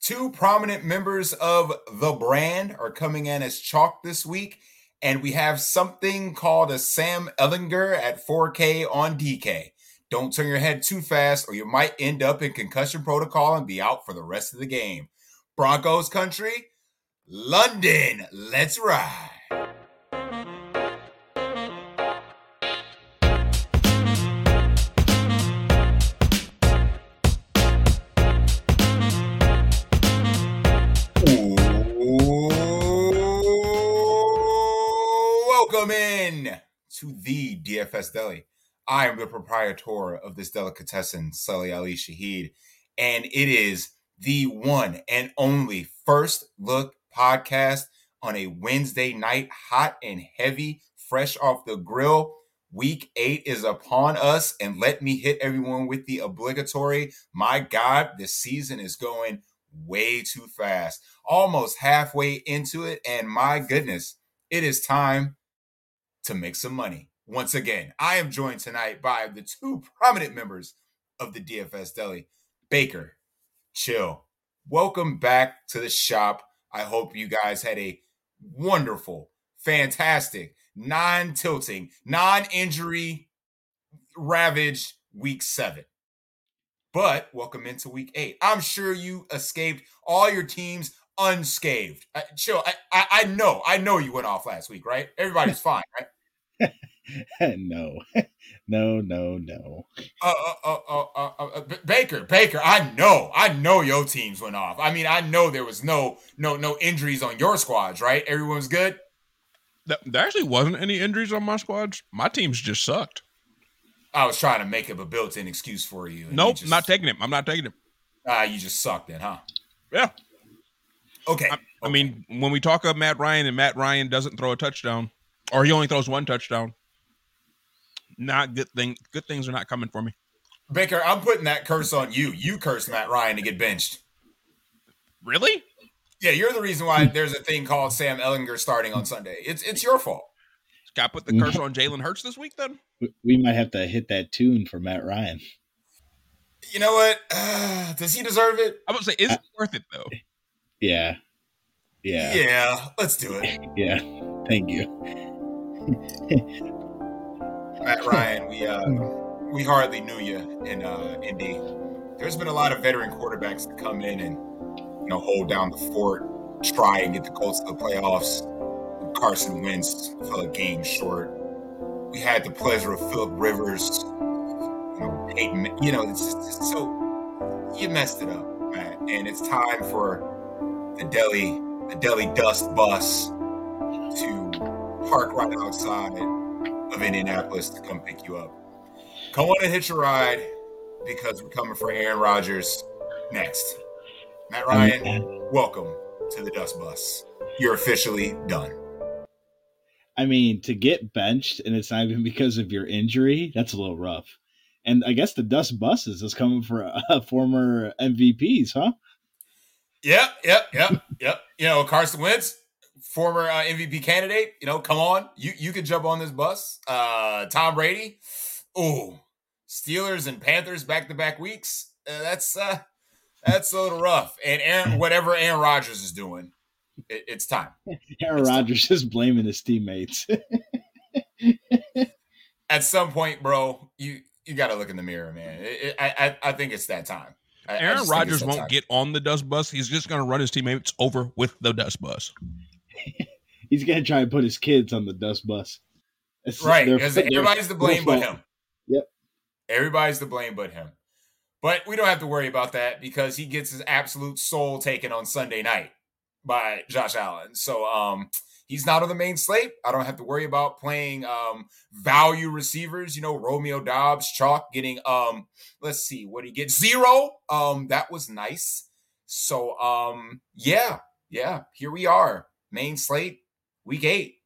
Two prominent members of the brand are coming in as chalk this week, and we have something called a Sam Ehlinger at 4K on DK. Don't turn your head too fast, or you might end up in concussion protocol and be out for the rest of the game. Broncos country, London, let's ride. To the DFS Deli. I am the proprietor of this delicatessen, Sully Ali Shahid, and it is the one and only first look podcast on a Wednesday night, hot and heavy, fresh off the grill. Week eight is upon us, and let me hit everyone with the obligatory. My God, the season is going way too fast. Almost halfway into it, and my goodness, it is time to make some money. Once again, I am joined tonight by the two prominent members of the DFS Deli, Baker, Chill. Welcome back to the shop. I hope you guys had a wonderful, fantastic, non tilting, non injury ravaged week seven. But welcome into week eight. I'm sure you escaped all your teams unscathed. Uh, chill. I, I, I know. I know you went off last week, right? Everybody's fine, right? no, no, no, no. Uh, uh, uh, uh, uh, Baker, Baker. I know. I know your teams went off. I mean, I know there was no, no, no injuries on your squads, right? Everyone's good. There actually wasn't any injuries on my squads. My teams just sucked. I was trying to make up a built-in excuse for you. Nope, you just, not taking it. I'm not taking it. Ah, you just sucked then, huh? Yeah. Okay. I, I mean, when we talk of Matt Ryan and Matt Ryan doesn't throw a touchdown, or he only throws one touchdown, not good thing. Good things are not coming for me. Baker, I'm putting that curse on you. You cursed Matt Ryan to get benched. Really? Yeah, you're the reason why there's a thing called Sam Ehlinger starting on Sunday. It's it's your fault. Got to put the curse on Jalen Hurts this week then? We might have to hit that tune for Matt Ryan. You know what? Uh, does he deserve it? I would say, is it worth it though? Yeah. Yeah. Yeah, let's do it. Yeah. Thank you. Matt Ryan, we uh we hardly knew you in uh Indy. There's been a lot of veteran quarterbacks that come in and you know hold down the fort, try and get the Colts to the playoffs. Carson Wentz fell a game short. We had the pleasure of Philip Rivers, you know, Peyton, you know, it's just, it's so you messed it up, Matt. And it's time for the deli, the deli dust bus to park right outside of Indianapolis to come pick you up. Come on and hitch a ride because we're coming for Aaron Rodgers next. Matt Ryan, welcome to the Dust Bus. You're officially done. I mean, to get benched and it's not even because of your injury, that's a little rough. And I guess the Dust Buses is coming for uh, former MVPs, huh? Yep, yep, yep, yep. You know, Carson Wentz, former uh, MVP candidate. You know, come on, you you could jump on this bus. Uh, Tom Brady, oh, Steelers and Panthers back to back weeks. Uh, that's uh, that's a little rough. And Aaron, whatever Aaron Rodgers is doing, it, it's time. Aaron Rodgers is blaming his teammates. At some point, bro, you you got to look in the mirror, man. It, it, I, I I think it's that time. I- I Aaron just Rodgers won't time. get on the dust bus. He's just going to run his teammates over with the dust bus. He's gonna try and put his kids on the Dust Bus. It's- right because everybody's to blame but him. Yep. Everybody's to blame but him. But we don't have to worry about that because he gets his absolute soul taken on Sunday night by Josh Allen. So um he's not on the main slate. I don't have to worry about playing um value receivers, you know, Romeo Doubs, Chalk getting um let's see what he gets zero. Um that was nice. So um yeah, yeah, here we are. Main slate, week 8.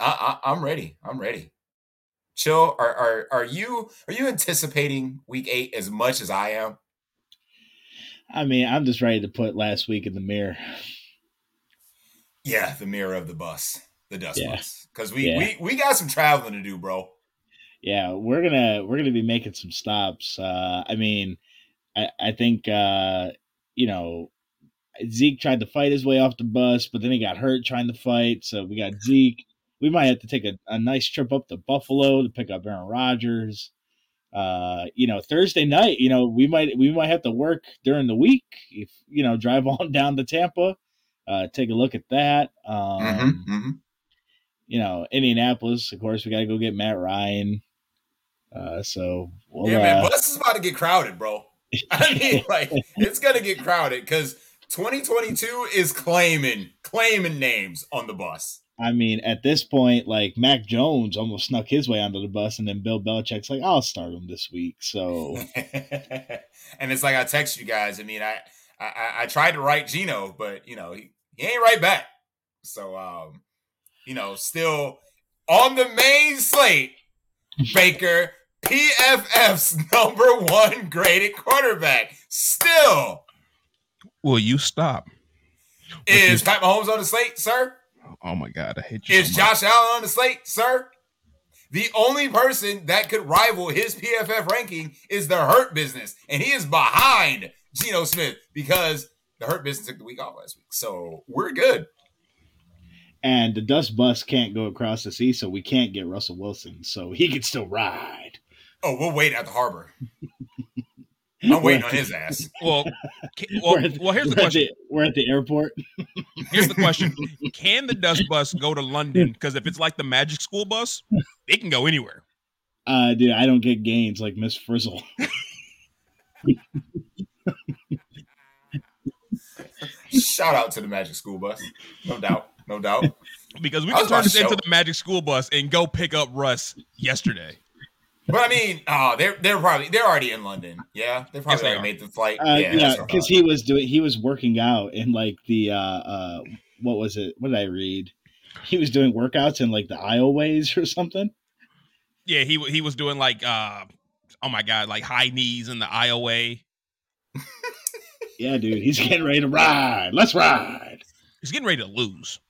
I, I I'm ready. I'm ready. Chill. Are are are you are you anticipating week eight as much as I am? I mean, I'm just ready to put last week in the mirror. Yeah, the mirror of the bus, the dust Yeah. bus. Because we, Yeah. we we got some traveling to do, bro. Yeah, we're gonna we're gonna be making some stops. Uh, I mean, I I think uh, you know Zeke tried to fight his way off the bus, but then he got hurt trying to fight. So we got Zeke. We might have to take a, a nice trip up to Buffalo to pick up Aaron Rodgers. Uh, you know, Thursday night, you know, we might we might have to work during the week if you know, drive on down to Tampa, uh, take a look at that. Um, Mhm, mhm. you know, Indianapolis, of course, we got to go get Matt Ryan. Uh, so we'll, yeah, man, uh, bus is about to get crowded, bro. I mean, like it's gonna get crowded because 2022 is claiming claiming names on the bus. I mean, at this point, like Mac Jones almost snuck his way onto the bus, and then Bill Belichick's like, "I'll start him this week." So and it's like I text you guys. I mean, I I, I tried to write Geno, but you know he, he ain't right back. So um, you know, still on the main slate, Baker PFF's number one graded quarterback still Will you stop? is Pat Mahomes on the slate, sir. Oh my god, I hate you. Is so. Josh Allen on the slate, sir? The only person that could rival his PFF ranking is the Hurt Business, and he is behind Geno Smith because the Hurt Business took the week off last week. So we're good. and the dust bus can't go across the sea, so we can't get Russell Wilson, so he can still ride. Oh, we'll wait at the harbor. I'm waiting on his ass. Well, ca- well, We're well, here's the we're at question. we're at the airport. Here's the question: Can the dust bus go to London? Because if it's like the Magic School bus, it can go anywhere. Uh, dude, I don't get gains like Miss Frizzle. Shout out to the Magic School Bus. No doubt. No doubt. Because we I can turn this into the Magic School bus and go pick up Russ yesterday. But I mean, oh, they're they're probably they're already in London. Yeah, they probably Yes, they already made the flight. Uh, yeah, yeah, that's what I because thought. he was doing he was working out in like the uh, uh, what was it? What did I read? He was doing workouts in like the aisleways or something. Yeah, he he was doing like uh oh my god, like high knees in the aisle way. Yeah, dude, he's getting ready to ride. Let's ride. He's getting ready to lose.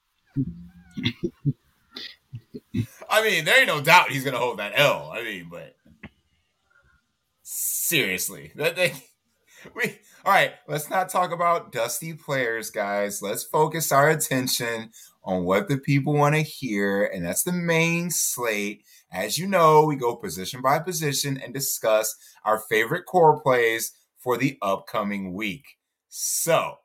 I mean, there ain't no doubt he's gonna hold that L. I mean, but seriously, that they, we all right. Let's not talk about dusty players, guys. Let's focus our attention on what the people want to hear, and that's the main slate. As you know, we go position by position and discuss our favorite core plays for the upcoming week. So,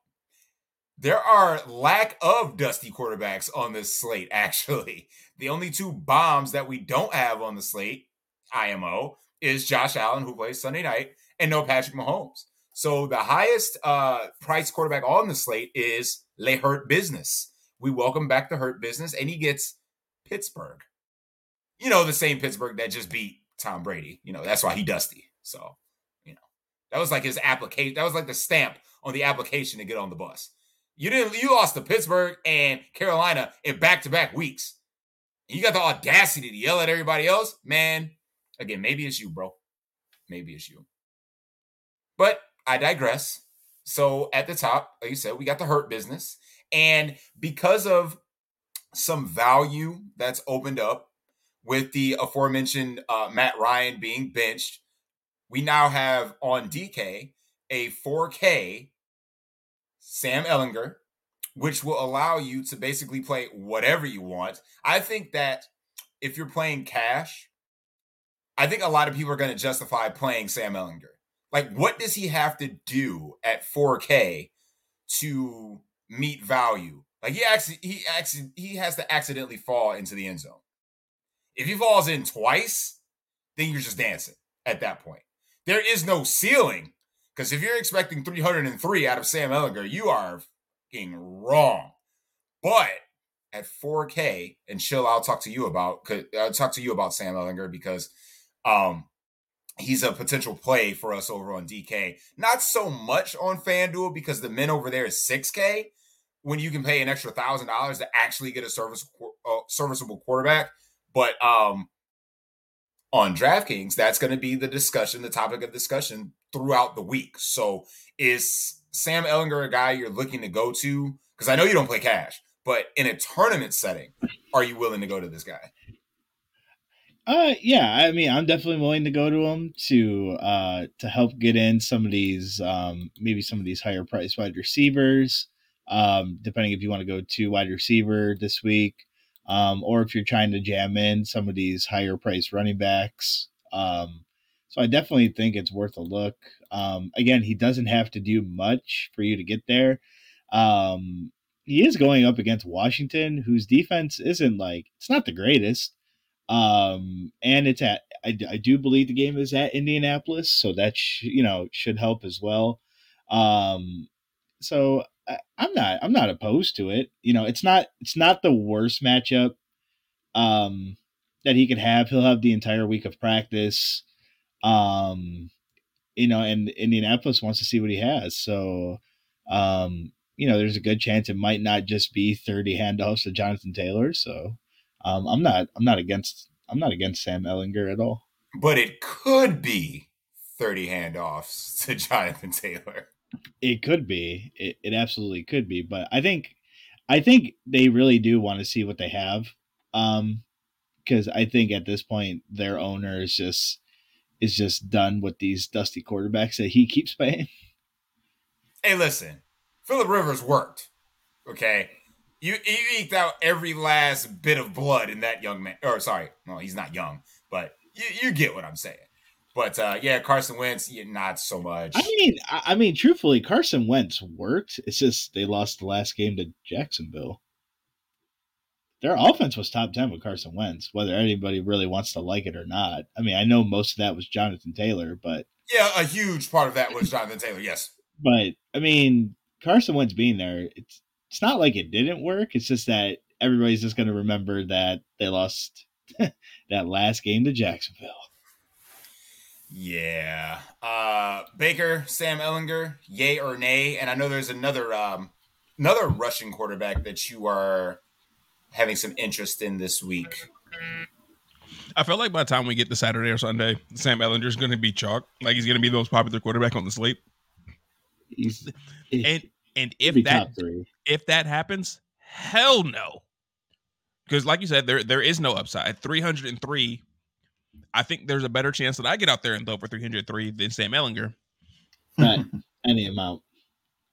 there are lack of dusty quarterbacks on this slate, actually. The only two bombs that we don't have on the slate, IMO, is Josh Allen, who plays Sunday night, and no Patrick Mahomes. So the highest uh, price quarterback on the slate is Le Hurt Business. We welcome back the Hurt Business, and he gets Pittsburgh. You know, the same Pittsburgh that just beat Tom Brady. You know, that's why he dusty. So, that was like his application. That was like the stamp on the application to get on the bus. You didn't. You lost to Pittsburgh and Carolina in back-to-back weeks. And you got the audacity to yell at everybody else, man. Again, maybe it's you, bro. Maybe it's you. But I digress. So at the top, like you said, we got the hurt business, and because of some value that's opened up with the aforementioned uh, Matt Ryan being benched, we now have on DK a 4K Sam Ehlinger, which will allow you to basically play whatever you want. I think that if you're playing cash, I think a lot of people are going to justify playing Sam Ehlinger. Like, what does he have to do at 4K to meet value? Like, he actually, he actually, he has to accidentally fall into the end zone. If he falls in twice, then you're just dancing at that point. There is no ceiling because if you're expecting 303 out of Sam Ehlinger, you are fucking wrong. But at 4K, and chill, I'll talk to you about. I'll talk to you about Sam Ehlinger because um he's a potential play for us over on DK. Not so much on FanDuel because the min over there is 6K. When you can pay an extra thousand dollars to actually get a serviceable uh, serviceable quarterback, but um on DraftKings, that's going to be the discussion, the topic of discussion throughout the week. So, is Sam Ehlinger a guy you're looking to go to? Because I know you don't play cash, but in a tournament setting, are you willing to go to this guy? Uh, yeah. I mean, I'm definitely willing to go to him to uh to help get in some of these um maybe some of these higher price wide receivers. um, depending if you want to go to wide receiver this week, um, or if you're trying to jam in some of these higher priced running backs. Um, so I definitely think it's worth a look. Um, again, he doesn't have to do much for you to get there. Um, he is going up against Washington, whose defense isn't like it's not the greatest. Um, and it's at I, I do believe the game is at Indianapolis, so that sh- you know should help as well. Um, so I, I'm not I'm not opposed to it. You know, it's not it's not the worst matchup um, that he could have. He'll have the entire week of practice. Um, you know, and Indianapolis wants to see what he has. So, um, you know, there's a good chance it might not just be 30 handoffs to Jonathan Taylor. So, um, I'm not, I'm not against, I'm not against Sam Ehlinger at all. But it could be 30 handoffs to Jonathan Taylor. It could be. It, it absolutely could be. But I think, I think they really do want to see what they have. Um, because I think at this point their owner is just is just done with these dusty quarterbacks that he keeps paying. Hey, listen, Philip Rivers worked. Okay, you you eked out every last bit of blood in that young man. Or sorry, no, he's not young, but you, you get what I'm saying. But uh, yeah, Carson Wentz, yeah, not so much. I mean, I, I mean, truthfully, Carson Wentz worked. It's just they lost the last game to Jacksonville. Their offense was top ten with Carson Wentz, whether anybody really wants to like it or not. I mean, I know most of that was Jonathan Taylor, but yeah, a huge part of that was Jonathan Taylor. Yes, but I mean, Carson Wentz being there, it's it's not like it didn't work. It's just that everybody's just going to remember that they lost that last game to Jacksonville. Yeah. Uh Baker, Sam Ehlinger, yay or nay? And I know there's another um another Russian quarterback that you are having some interest in this week. I feel like by the time we get to Saturday or Sunday, Sam Ehlinger is going to be chalk. Like he's going to be the most popular quarterback on the slate. He's and and if that if that happens, hell no. Because like you said, there there is no upside. Three hundred and three. I think there's a better chance that I get out there and throw for three hundred three than Sam Ehlinger. Bet any amount.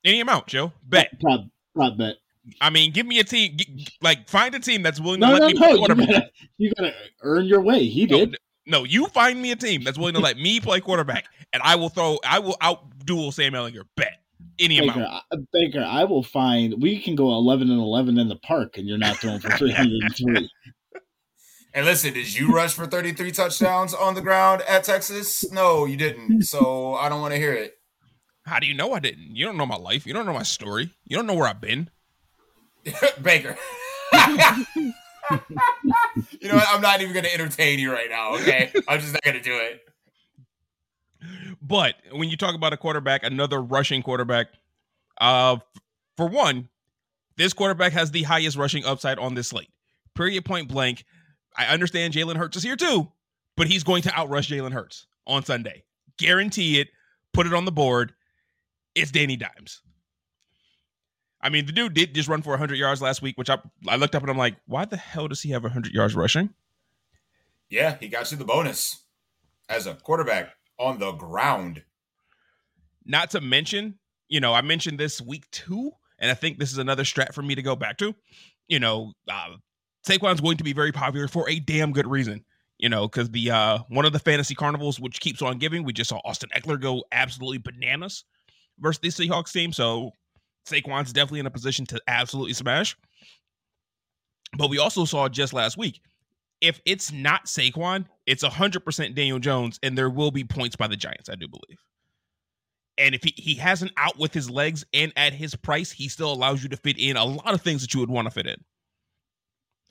Any amount, Joe. Bet. Prop, prop bet. I mean, give me a team. Like, find a team that's willing to no, let no, me play quarterback. You gotta, you gotta, earn your way. He did. No, you find me a team that's willing to let me play quarterback, and I will throw. I will out duel Sam Ehlinger. Bet any Baker, amount. I, Baker, I will find. We can go eleven and eleven in the park, and you're not throwing for three hundred and three. And listen, did you rush for 33 touchdowns on the ground at Texas? No, you didn't. So I don't want to hear it. How do you know I didn't? You don't know my life. You don't know my story. You don't know where I've been. Baker. you know what? I'm not even going to entertain you right now. Okay, I'm just not going to do it. But when you talk about a quarterback, another rushing quarterback, uh, for one, this quarterback has the highest rushing upside on this slate. Period. Point blank. I understand Jalen Hurts is here too, but he's going to outrush Jalen Hurts on Sunday. Guarantee it. Put it on the board. It's Danny Dimes. I mean, the dude did just run for 100 yards last week, which I I looked up and I'm like, why the hell does he have 100 yards rushing? Yeah, he got you the bonus as a quarterback on the ground. Not to mention, you know, I mentioned this week two, and I think this is another strat for me to go back to. You know, uh, Saquon's going to be very popular for a damn good reason. You know, because the uh one of the fantasy carnivals which keeps on giving, we just saw Austin Ekeler go absolutely bananas versus the Seahawks team. So Saquon's definitely in a position to absolutely smash. But we also saw just last week, if it's not Saquon, it's 100% Daniel Jones, and there will be points by the Giants, I do believe. And if he, he has an out with his legs and at his price, he still allows you to fit in a lot of things that you would want to fit in.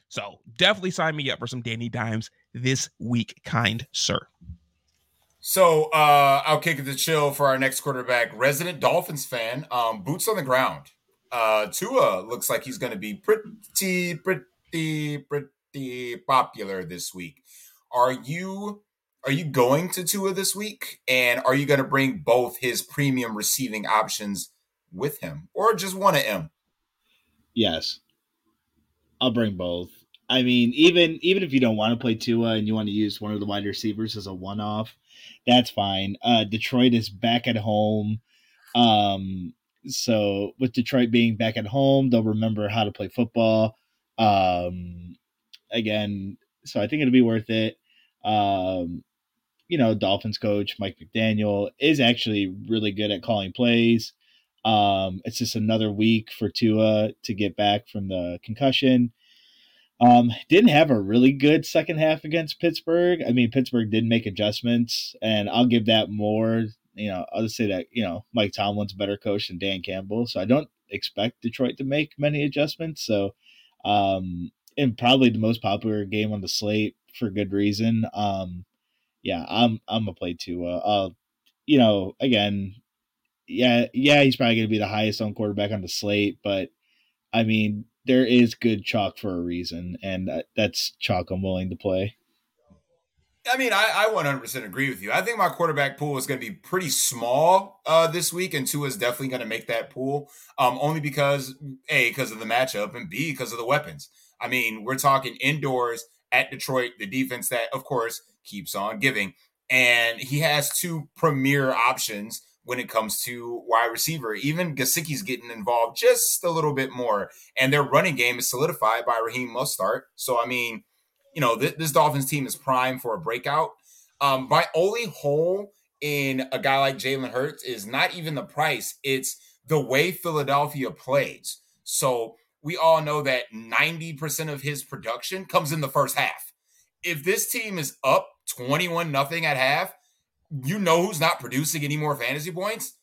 So definitely sign me up for some Danny Dimes this week, kind sir. So uh, I'll kick it to chill for our next quarterback, resident Dolphins fan. Um, boots on the ground. Uh, Tua looks like he's going to be pretty, pretty, pretty popular this week. Are you are you going to Tua this week? And are you going to bring both his premium receiving options with him, or just one of them? Yes, I'll bring both. I mean, even even if you don't want to play Tua and you want to use one of the wide receivers as a one off, that's fine. Uh, Detroit is back at home. Um, so with Detroit being back at home, they'll remember how to play football. Um, again, so I think it'll be worth it. Um, you know, Dolphins coach Mike McDaniel is actually really good at calling plays. Um, it's just another week for Tua to get back from the concussion. Um, didn't have a really good second half against Pittsburgh. I mean, Pittsburgh did make adjustments, and I'll give that more. You know, I'll just say that you know Mike Tomlin's a better coach than Dan Campbell, so I don't expect Detroit to make many adjustments. So, um, and probably the most popular game on the slate for good reason. Um, yeah, I'm I'm gonna play Tua. Uh, you know, again, yeah, yeah, he's probably gonna be the highest on quarterback on the slate, but I mean, there is good chalk for a reason, and that's chalk I'm willing to play. I mean, I, I 100% agree with you. I think my quarterback pool is going to be pretty small uh, this week, and Tua is definitely going to make that pool. Um, only because a because of the matchup, and b because of the weapons. I mean, we're talking indoors at Detroit, the defense that, of course, keeps on giving. And he has two premier options when it comes to wide receiver. Even Gesicki's getting involved just a little bit more. And their running game is solidified by Raheem Mostert. So, I mean, you know, th- this Dolphins team is prime for a breakout. Um, my only hole in a guy like Jalen Hurts is not even the price, it's the way Philadelphia plays. So we all know that 90% of his production comes in the first half. If this team is up 21 nothing at half, you know who's not producing any more fantasy points?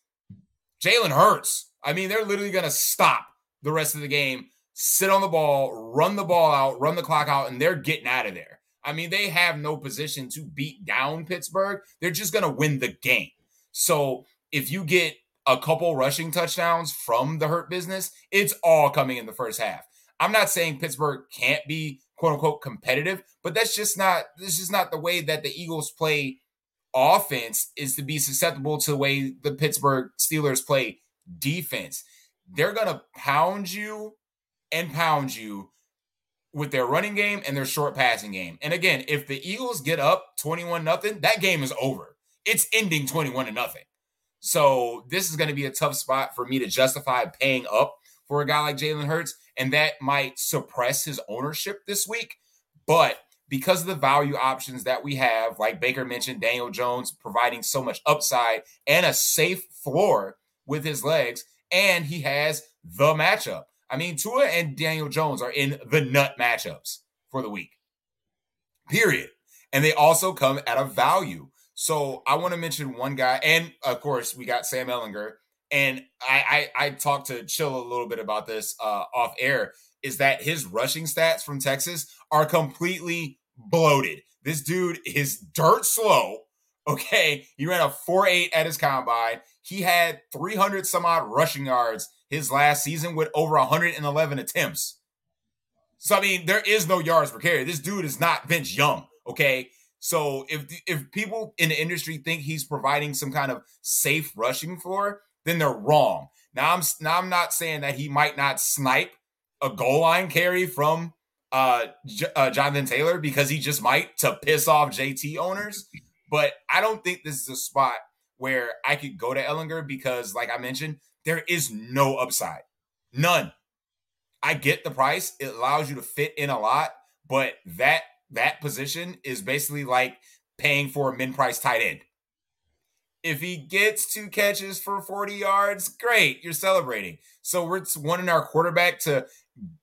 Jalen Hurts. I mean, they're literally going to stop the rest of the game, sit on the ball, run the ball out, run the clock out, and they're getting out of there. I mean, they have no position to beat down Pittsburgh. They're just going to win the game. So if you get a couple rushing touchdowns from the Hurt business, it's all coming in the first half. I'm not saying Pittsburgh can't be quote unquote competitive, but that's just not this is not the way that the Eagles play offense is to be susceptible to the way the Pittsburgh Steelers play defense. They're gonna pound you and pound you with their running game and their short passing game. And again, if the Eagles get up 21 nothing, that game is over. It's ending 21 to nothing. So this is going to be a tough spot for me to justify paying up for a guy like Jalen Hurts, and that might suppress his ownership this week. But because of the value options that we have, like Baker mentioned, Daniel Jones providing so much upside and a safe floor with his legs, and he has the matchup. I mean, Tua and Daniel Jones are in the nut matchups for the week. Period. And they also come at a value. So I want to mention one guy, and of course, we got Sam Ehlinger. and I, I, I talked to Chill a little bit about this uh, off air. Is that his rushing stats from Texas are completely bloated? This dude is dirt slow. Okay, he ran a four eight at his combine. He had 300 some odd rushing yards his last season with over 111 attempts. So I mean, there is no yards per carry. This dude is not Vince Young. Okay, so if if people in the industry think he's providing some kind of safe rushing floor, then they're wrong. Now I'm now I'm not saying that he might not snipe a goal line carry from uh, J- uh, Jonathan Taylor because he just might to piss off JT owners, but I don't think this is a spot where I could go to Ehlinger because, like I mentioned, there is no upside, none. I get the price; it allows you to fit in a lot, but that that position is basically like paying for a min price tight end. If he gets two catches for 40 yards, great, you're celebrating. So we're wanting our quarterback to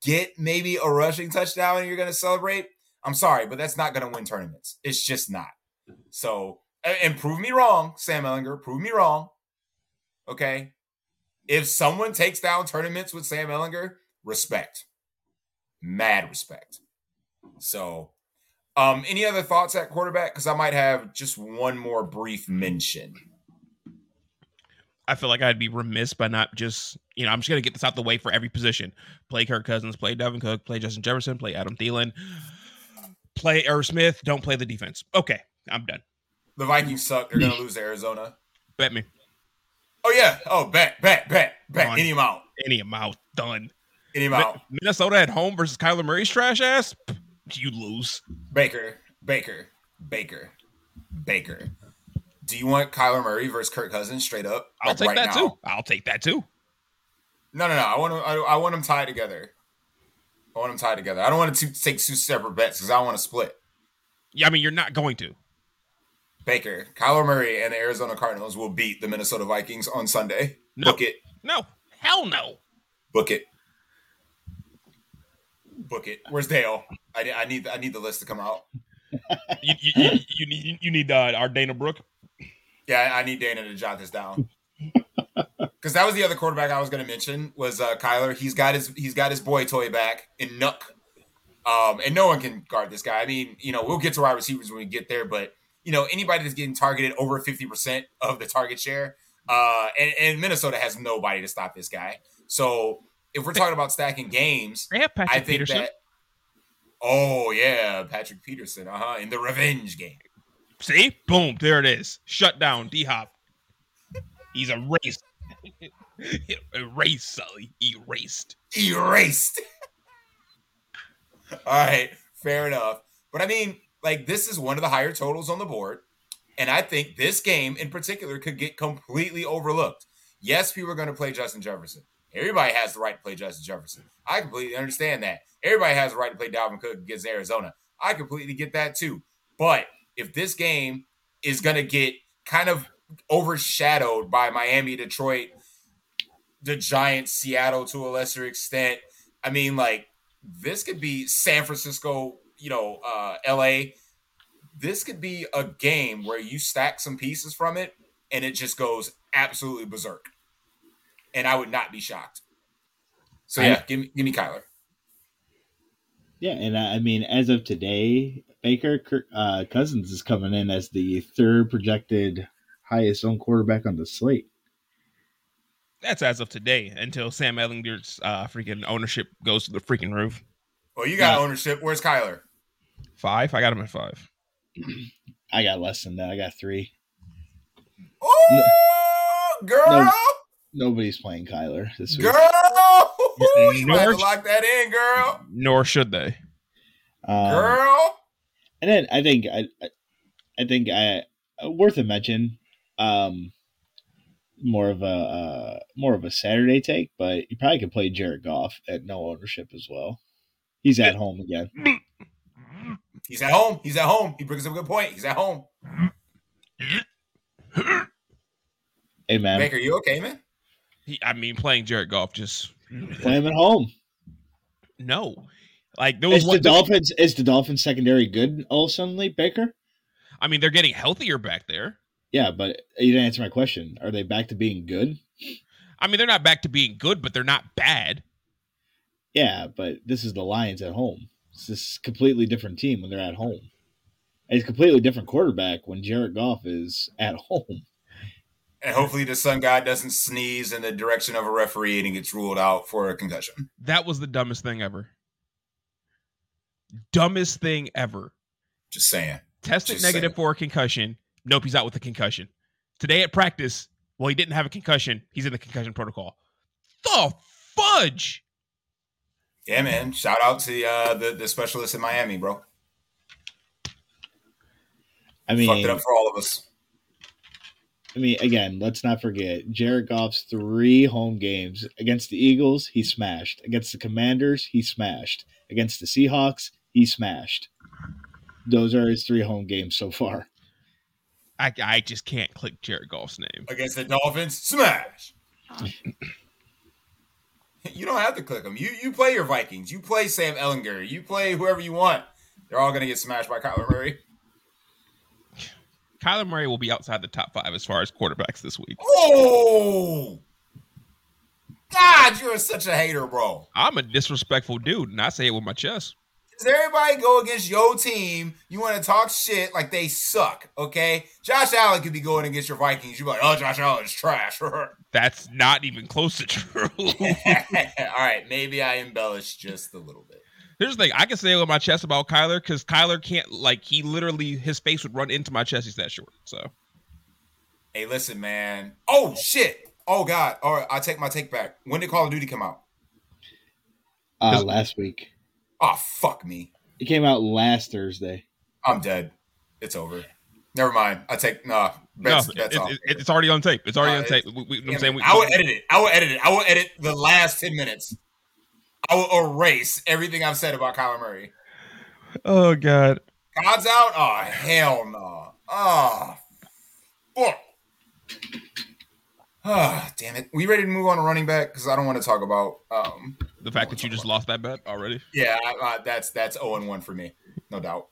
get maybe a rushing touchdown and you're going to celebrate. I'm sorry, but that's not going to win tournaments. It's just not. So, and prove me wrong, Sam Ehlinger, prove me wrong. Okay. If someone takes down tournaments with Sam Ehlinger, respect. Mad respect. So, um, any other thoughts at quarterback? Because I might have just one more brief mention. I feel like I'd be remiss by not just, you know, I'm just going to get this out the way for every position. Play Kirk Cousins, play Dalvin Cook, play Justin Jefferson, play Adam Thielen, play Irv Smith, don't play the defense. Okay, I'm done. The Vikings suck. They're going to lose to Arizona. Bet me. Oh, yeah. Oh, bet, bet, bet, bet. Done. Any amount. Any amount. Done. Any amount. Minnesota at home versus Kyler Murray's trash ass? You lose. Baker, Baker, Baker, Baker. Do you want Kyler Murray versus Kirk Cousins straight up? I'll take right that now? too. I'll take that too. No, no, no. I want them. I, I want them tied together. I want them tied together. I don't want to take two separate bets because I want to split. Yeah, I mean you're not going to. Baker, Kyler Murray, and the Arizona Cardinals will beat the Minnesota Vikings on Sunday. No. Book it. No, hell no. Book it. Book it. Where's Dale? I, I need I need the list to come out. You, you, you, you need you need uh, our Dana Brooke. Yeah, I need Dana to jot this down. Because that was the other quarterback I was going to mention was uh, Kyler. He's got his he's got his boy toy back in Nuk, um, and no one can guard this guy. I mean, you know, we'll get to wide receivers when we get there, but you know, anybody that's getting targeted over fifty percent of the target share, uh, and, and Minnesota has nobody to stop this guy. So if we're talking about stacking games, They have Patrick I think Peterson. that. Oh yeah, Patrick Peterson, uh huh, in the revenge game. See, boom, there it is. Shut down, D Hop. He's erased. erased, Sully. Erased. erased. All right, fair enough. But I mean, like, this is one of the higher totals on the board. And I think this game in particular could get completely overlooked. Yes, people are going to play Justin Jefferson. Everybody has the right to play Justin Jefferson. I completely understand that. Everybody has the right to play Dalvin Cook against Arizona. I completely get that too. But if this game is going to get kind of overshadowed by Miami, Detroit, the Giants, Seattle to a lesser extent, I mean, like, this could be San Francisco, you know, uh, LA. This could be a game where you stack some pieces from it and it just goes absolutely berserk. And I would not be shocked. So yeah, give me give me Kyler. Yeah, and I I mean, as of today, Baker uh, Cousins is coming in as the third projected highest owned quarterback on the slate. That's as of today until Sam Ehlinger's uh, freaking ownership goes to the freaking roof. Well, you got Yeah. ownership. Where's Kyler? Five? I got him at five. I got less than that. I got three. Oh, girl, No. Nobody's playing Kyler this week. girl, you might have to lock that in, girl, Nor should they. Um, girl. And then I think I, I- I think I worth a mention. Um, more of a uh, more of a Saturday take, but you probably could play Jared Goff at no ownership as well. He's at home again. He's at home. He's at home. He brings up a good point. He's at home. Hey man, Baker, you okay, man? He, I mean, playing Jared Goff just play him at home. no. Like there was Is the. Dolphins is the Dolphins secondary good all suddenly, Baker? I mean, they're getting healthier back there. Yeah, but you didn't answer my question. Are they back to being good? I mean, they're not back to being good, but they're not bad. Yeah, but this is the Lions at home. It's this completely different team when they're at home. It's a completely different quarterback when Jared Goff is at home. And hopefully the sun god doesn't sneeze in the direction of a referee and he gets ruled out for a concussion. That was the dumbest thing ever. Dumbest thing ever. Just saying. Tested Just negative saying. for a concussion. Nope, he's out with a concussion. Today at practice, well, he didn't have a concussion. He's in the concussion protocol. The fudge! Yeah, man. Shout out to the uh, the, the specialist in Miami, bro. I mean, Fucked it up for all of us. I mean, again, let's not forget Jared Goff's three home games against the Eagles, he smashed. Against the Commanders, he smashed. Against the Seahawks, he smashed. Those are his three home games so far. I, I just can't click Jared Goff's name. Against the Dolphins, smash. you don't have to click them. You you play your Vikings. You play Sam Ehlinger. You play whoever you want. They're all gonna get smashed by Kyler Murray. Kyler Murray will be outside the top five as far as quarterbacks this week. Oh, God, you're such a hater, bro. I'm a disrespectful dude, and I say it with my chest. Does everybody go against your team? You want to talk shit like they suck, okay? Josh Allen could be going against your Vikings. You're like, oh, Josh Allen's trash. That's not even close to true. All right, maybe I embellished just a little bit. Here's the thing: I can say it with my chest about Kyler because Kyler can't like he literally his face would run into my chest. He's that short. So Hey, listen, man. Oh shit. Oh God. All right, I take my take back. When did Call of Duty come out? Uh, last week. Oh fuck me. It came out last Thursday. I'm dead. It's over. Never mind. I take no. Bets, no, bets it, off. it, it's already on tape. It's already Uh, on tape. We, we, I'm saying we, I will edit it. I will edit it. I will edit the last ten minutes. I will erase everything I've said about Kyler Murray. Oh God. God's out. Oh hell no. Oh fuck. Ah, damn it. We ready to move on to running back? Because I don't want to talk about. Um, The fact that you just lost that bet already. yeah, uh, that's that's zero and one for me, no doubt,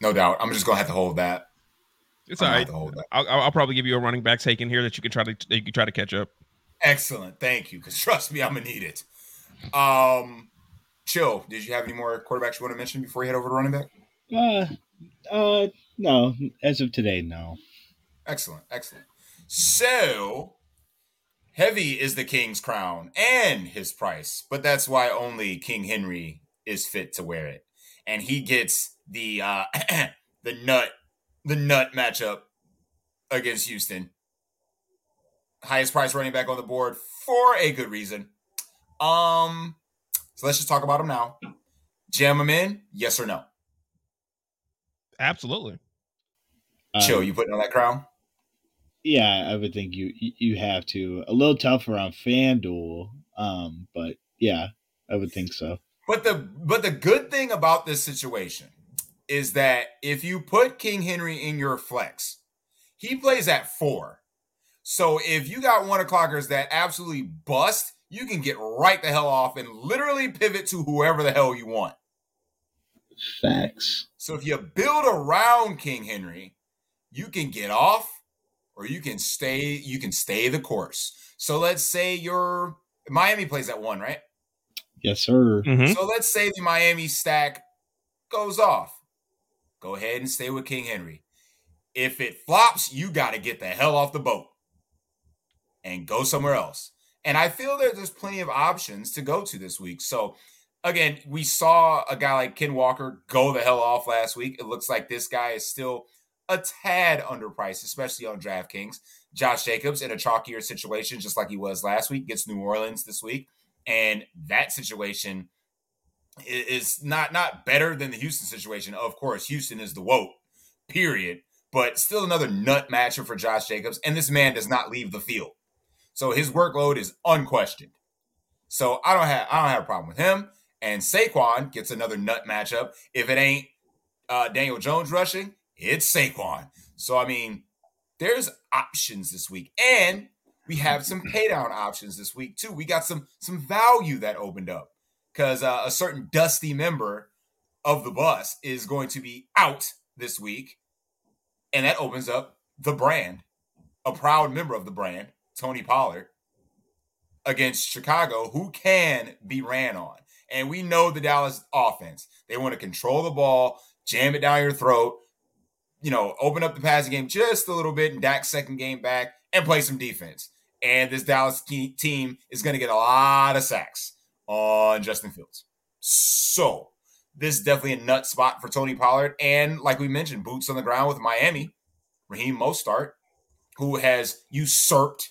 no doubt. I'm just gonna have to hold that. It's I'm all gonna right. have to hold that. I'll, I'll I'll probably give you a running back take in here that you can try to that you can try to catch up. Excellent, thank you. Because trust me, I'm gonna need it. Um, chill. Did you have any more quarterbacks you want to mention before you head over to running back? Uh, uh, no. As of today, no. Excellent, excellent. So heavy is the king's crown and his price, but that's why only King Henry is fit to wear it, and he gets the uh the nut the nut matchup against Houston. Highest price running back on the board for a good reason. Um, so let's just talk about him now. Jam him in, yes or no? Absolutely. Chill, you putting on that crown? Yeah, I would think you you have to. A little tougher on FanDuel, um, but yeah, I would think so. But the but the good thing about this situation is that if you put King Henry in your flex, he plays at four. So if you got one o'clockers that absolutely bust, you can get right the hell off and literally pivot to whoever the hell you want. Facts. So if you build around King Henry, you can get off or you can stay you can stay the course. So let's say your Miami plays at one, right? Yes, sir. Mhm. So let's say the Miami stack goes off. Go ahead and stay with King Henry. If it flops, you got to get the hell off the boat and go somewhere else. And I feel that there's plenty of options to go to this week. So again, we saw a guy like Ken Walker go the hell off last week. It looks like this guy is still a tad underpriced, especially on DraftKings. Josh Jacobs in a chalkier situation, just like he was last week, gets New Orleans this week. And that situation is not not better than the Houston situation. Of course, Houston is the woke, period. But still another nut matchup for Josh Jacobs. And this man does not leave the field. So his workload is unquestioned. So I don't have I don't have a problem with him. And Saquon gets another nut matchup. If it ain't uh, Daniel Jones rushing, it's Saquon. So I mean, there's options this week, and we have some paydown options this week too. We got some some value that opened up because uh, a certain dusty member of the bus is going to be out this week, and that opens up the brand, a proud member of the brand, Tony Pollard, against Chicago, who can be ran on. And we know the Dallas offense. They want to control the ball, jam it down your throat, you know, open up the passing game just a little bit in Dak's second game back and play some defense. And this Dallas team is going to get a lot of sacks on Justin Fields. So, this is definitely a nut spot for Tony Pollard. And like we mentioned, boots on the ground with Miami, Raheem Mostert, who has usurped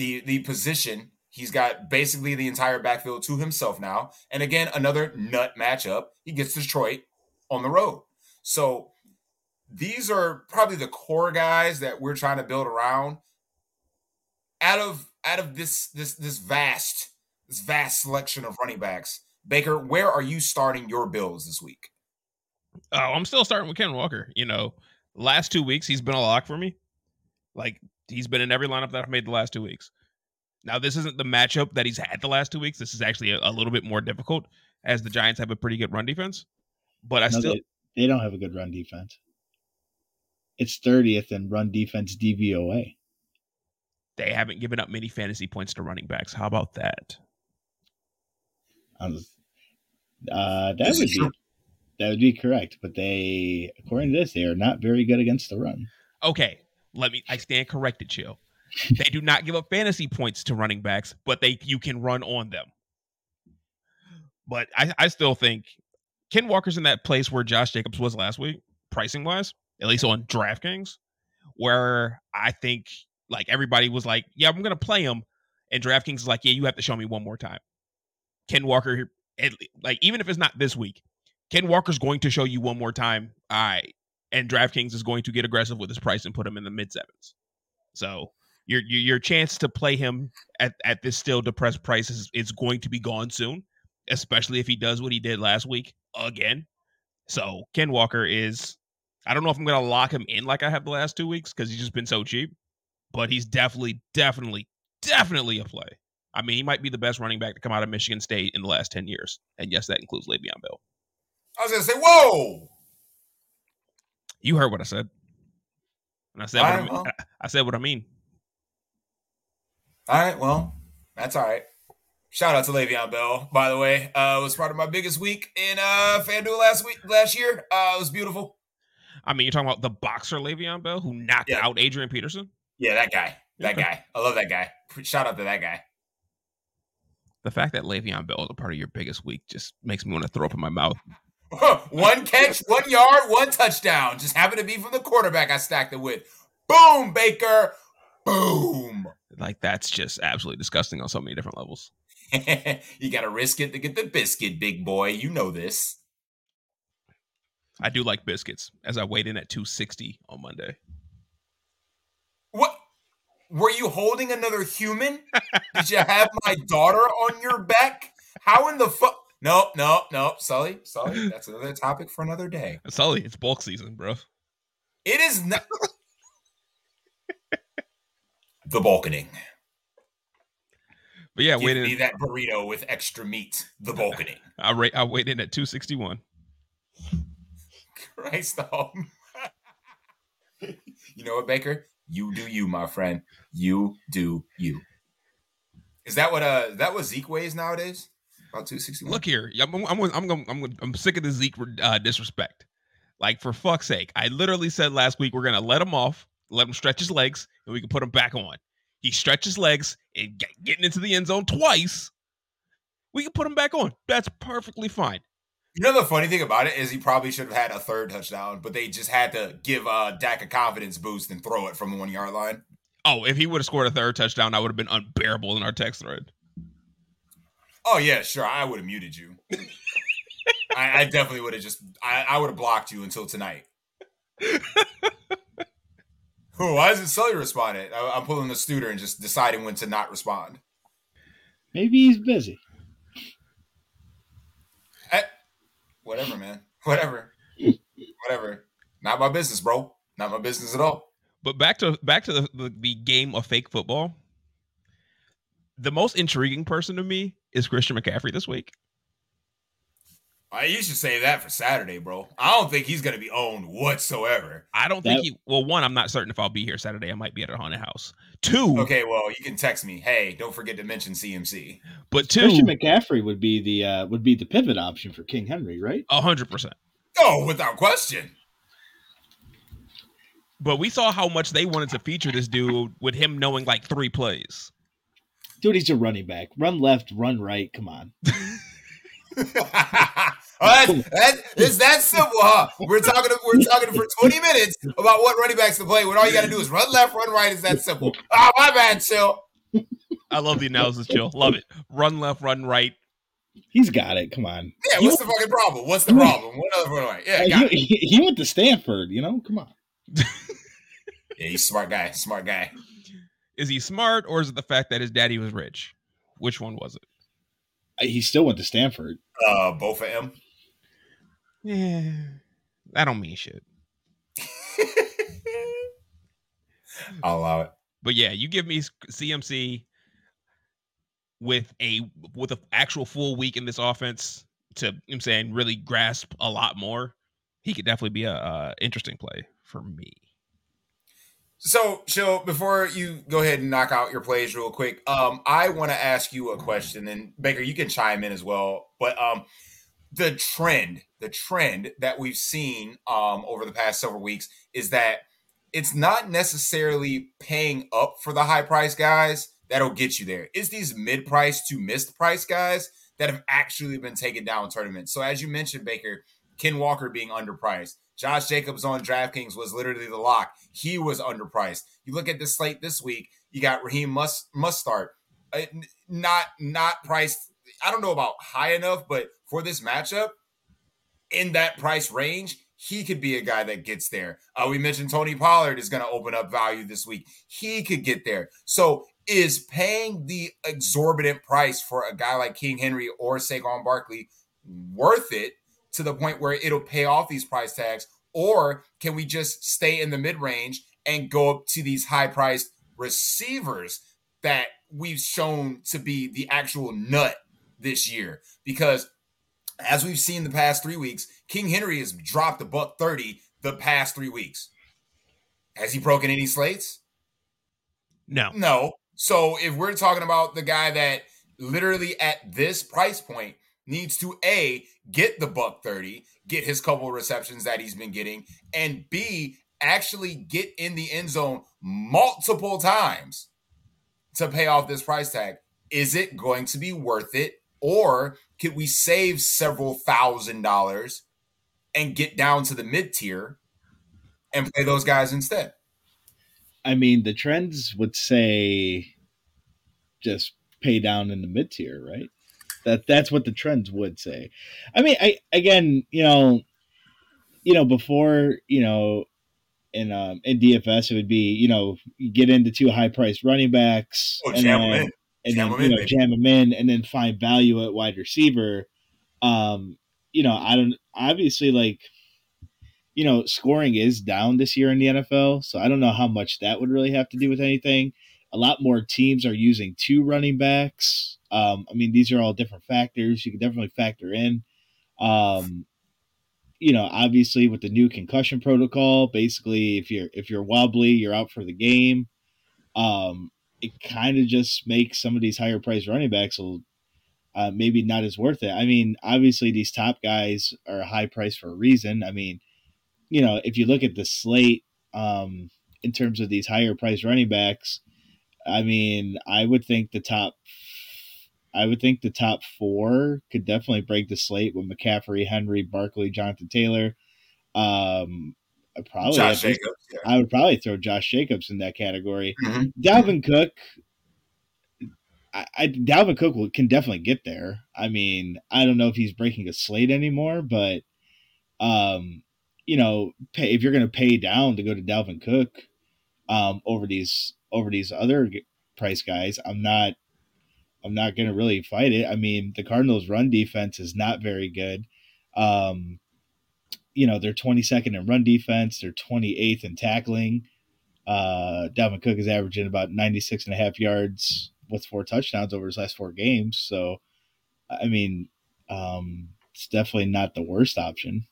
the the position. He's got basically the entire backfield to himself now. And again, another nut matchup. He gets Detroit on the road. So these are probably the core guys that we're trying to build around. Out of out of this this this vast this vast selection of running backs, Baker, where are you starting your builds this week? Oh, I'm still starting with Ken Walker. You know, last two weeks he's been a lock for me. Like he's been in every lineup that I've made the last two weeks. Now this isn't the matchup that he's had the last two weeks. This is actually a, a little bit more difficult as the Giants have a pretty good run defense. But I No, still they, they don't have a good run defense. It's 30th in run defense DVOA. they haven't given up many fantasy points to running backs. How about that? Um, uh, that would be that would be correct, but they, according to this, they are not very good against the run. Okay, let me I stand corrected, chill. They do not give up fantasy points to running backs, but they you can run on them. But I, I still think Ken Walker's in that place where Josh Jacobs was last week, pricing wise, at least on DraftKings, where I think like everybody was like, Yeah, I'm gonna play him. And DraftKings is like, Yeah, you have to show me one more time. Ken Walker, like, even if it's not this week, Ken Walker's going to show you one more time. All right, and DraftKings is going to get aggressive with his price and put him in the mid sevens. So your, your your chance to play him at, at this still depressed price is, is going to be gone soon, especially if he does what he did last week again. So Ken Walker is I don't know if I'm gonna lock him in like I have the last two weeks because he's just been so cheap, but he's definitely, definitely, definitely a play. I mean, he might be the best running back to come out of Michigan State in the last 10 years. And yes, that includes Le'Veon Bell. I was gonna say, whoa. You heard what I said. And I said what I, mean. I said what I mean. All right, well, that's all right. Shout out to Le'Veon Bell, by the way. Uh was part of my biggest week in uh FanDuel last week last year. Uh it was beautiful. I mean, you're talking about the boxer Le'Veon Bell who knocked yeah. out Adrian Peterson? Yeah, that guy. That okay. guy. I love that guy. Shout out to that guy. The fact that Le'Veon Bell is a part of your biggest week just makes me want to throw up in my mouth. one catch, one yard, one touchdown. Just happened to be from the quarterback I stacked it with. Boom, Baker. Boom. Like that's just absolutely disgusting on so many different levels. you got to risk it to get the biscuit, big boy. You know this. I do like biscuits as I weighed in at 260 on Monday. What? Were you holding another human? Did you have my daughter on your back? How in the fuck? Nope, nope, nope. Sully, Sully, that's another topic for another day. Sully, it's bulk season, bro. It is not. the bulking. But yeah, Give waiting. me that burrito with extra meat. The bulking. I rate. I weighed in at two sixty one. Christ, home. you know what, Baker? You do you, my friend. You do you. Is that what uh that what Zeke weighs nowadays? About two sixty one. Look here, I'm I'm I'm I'm, I'm, I'm sick of the Zeke uh, disrespect. Like for fuck's sake, I literally said last week we're gonna let him off, let him stretch his legs, and we can put him back on. He stretched his legs and get, getting into the end zone twice. We can put him back on. That's perfectly fine. You know the funny thing about it is he probably should have had a third touchdown, but they just had to give uh, Dak a confidence boost and throw it from the one yard line. Oh, if he would have scored a third touchdown, that would have been unbearable in our text thread. Oh yeah, sure. I would have muted you. I, I, definitely would have just. I, I would have blocked you until tonight. Why isn't Sully responding? I, I'm pulling the studer and just deciding when to not respond. Maybe he's busy. Eh, whatever, man. Whatever. whatever. Not my business, bro. Not my business at all. But back to back to the, the, the game of fake football. The most intriguing person to me is Christian McCaffrey this week. I you should say that for Saturday, bro. I don't think he's going to be owned whatsoever. I don't think that, he. Well, one, I'm not certain if I'll be here Saturday. I might be at a haunted house. Two. Okay, well, you can text me. Hey, don't forget to mention CMC. But two, Christian McCaffrey would be the uh, would be the pivot option for King Henry, right? A hundred percent. Oh, without question. But we saw how much they wanted to feature this dude with him knowing like three plays. Dude, he's a running back. Run left, run right. Come on. oh, that's, that's, that simple, huh? We're talking we're talking for 20 minutes about what running backs to play when all you got to do is run left, run right. Is that simple? Oh, my bad, chill. I love the analysis, chill. Love it. Run left, run right. He's got it. Come on. Yeah, what's the fucking problem? What's the problem? What other run right? Yeah, uh, he, he, he went to Stanford, you know? Come on. yeah, he's smart guy. Smart guy. Is he smart or is it the fact that his daddy was rich? Which one was it? He still went to Stanford. Uh, both of them. Yeah, I don't mean shit. I'll allow it. But yeah, you give me CMC with a with an actual full week in this offense to I'm saying really grasp a lot more. He could definitely be a, a interesting play for me. So, so before you go ahead and knock out your plays real quick, um, I want to ask you a question, and Baker, you can chime in as well. But um, the trend, the trend that we've seen um over the past several weeks is that it's not necessarily paying up for the high price guys that'll get you there. It's these mid price to missed price guys that have actually been taken down tournaments. So as you mentioned, Baker, Ken Walker being underpriced. Josh Jacobs on DraftKings was literally the lock. He was underpriced. You look at the slate this week, you got Raheem Must Mostert, uh, not not priced. I don't know about high enough, but for this matchup, in that price range, He could be a guy that gets there. Uh, we mentioned Tony Pollard is going to open up value this week. He could get there. So is paying the exorbitant price for a guy like King Henry or Saquon Barkley worth it to the point where it'll pay off these price tags? Or can we just stay in the mid range and go up to these high priced receivers that we've shown to be the actual nut this year? Because as we've seen the past three weeks, King Henry has dropped a buck 30 the past three weeks. Has he broken any slates? No. No. So if we're talking about the guy that literally at this price point needs to A, get the buck 30, get his couple receptions that he's been getting, and B, actually get in the end zone multiple times to pay off this price tag. Is it going to be worth it? Or could we save several thousand dollars and get down to the mid tier and play those guys instead? I mean, the trends would say just pay down in the mid tier, right? That that's what the trends would say. I mean, I again, you know, you know, before you know, in um in DFS, it would be you know you get into two high priced running backs Oh, and jam then, them in. and Jam then 'em you in, know baby. jam them in and then find value at wide receiver. Um, you know, I don't obviously like you know scoring is down this year in the NFL, so I don't know how much that would really have to do with anything. A lot more teams are using two running backs. Um, I mean, these are all different factors you can definitely factor in. Um, you know, obviously with the new concussion protocol, basically if you're if you're wobbly, you're out for the game. Um, it kind of just makes some of these higher priced running backs will uh, maybe not as worth it. I mean, obviously these top guys are high price for a reason. I mean, you know, if you look at the slate um, in terms of these higher priced running backs, I mean, I would think the top, I would think the top four could definitely break the slate with McCaffrey, Henry, Barkley, Jonathan Taylor. Um, I probably Josh Jacobs. Yeah. I would probably throw Josh Jacobs in that category. Mhm. Dalvin Cook, I, I Dalvin Cook will, can definitely get there. I mean, I don't know if he's breaking a slate anymore, but um, you know, pay, if you're going to pay down to go to Dalvin Cook um, over these over these other price guys, I'm not I'm not going to really fight it. I mean, the Cardinals' run defense is not very good. Um, you know, they're 22nd in run defense, they're 28th in tackling. Uh, Dalvin Cook is averaging about 96 and a half yards with four touchdowns over his last four games. So, I mean, um, it's definitely not the worst option.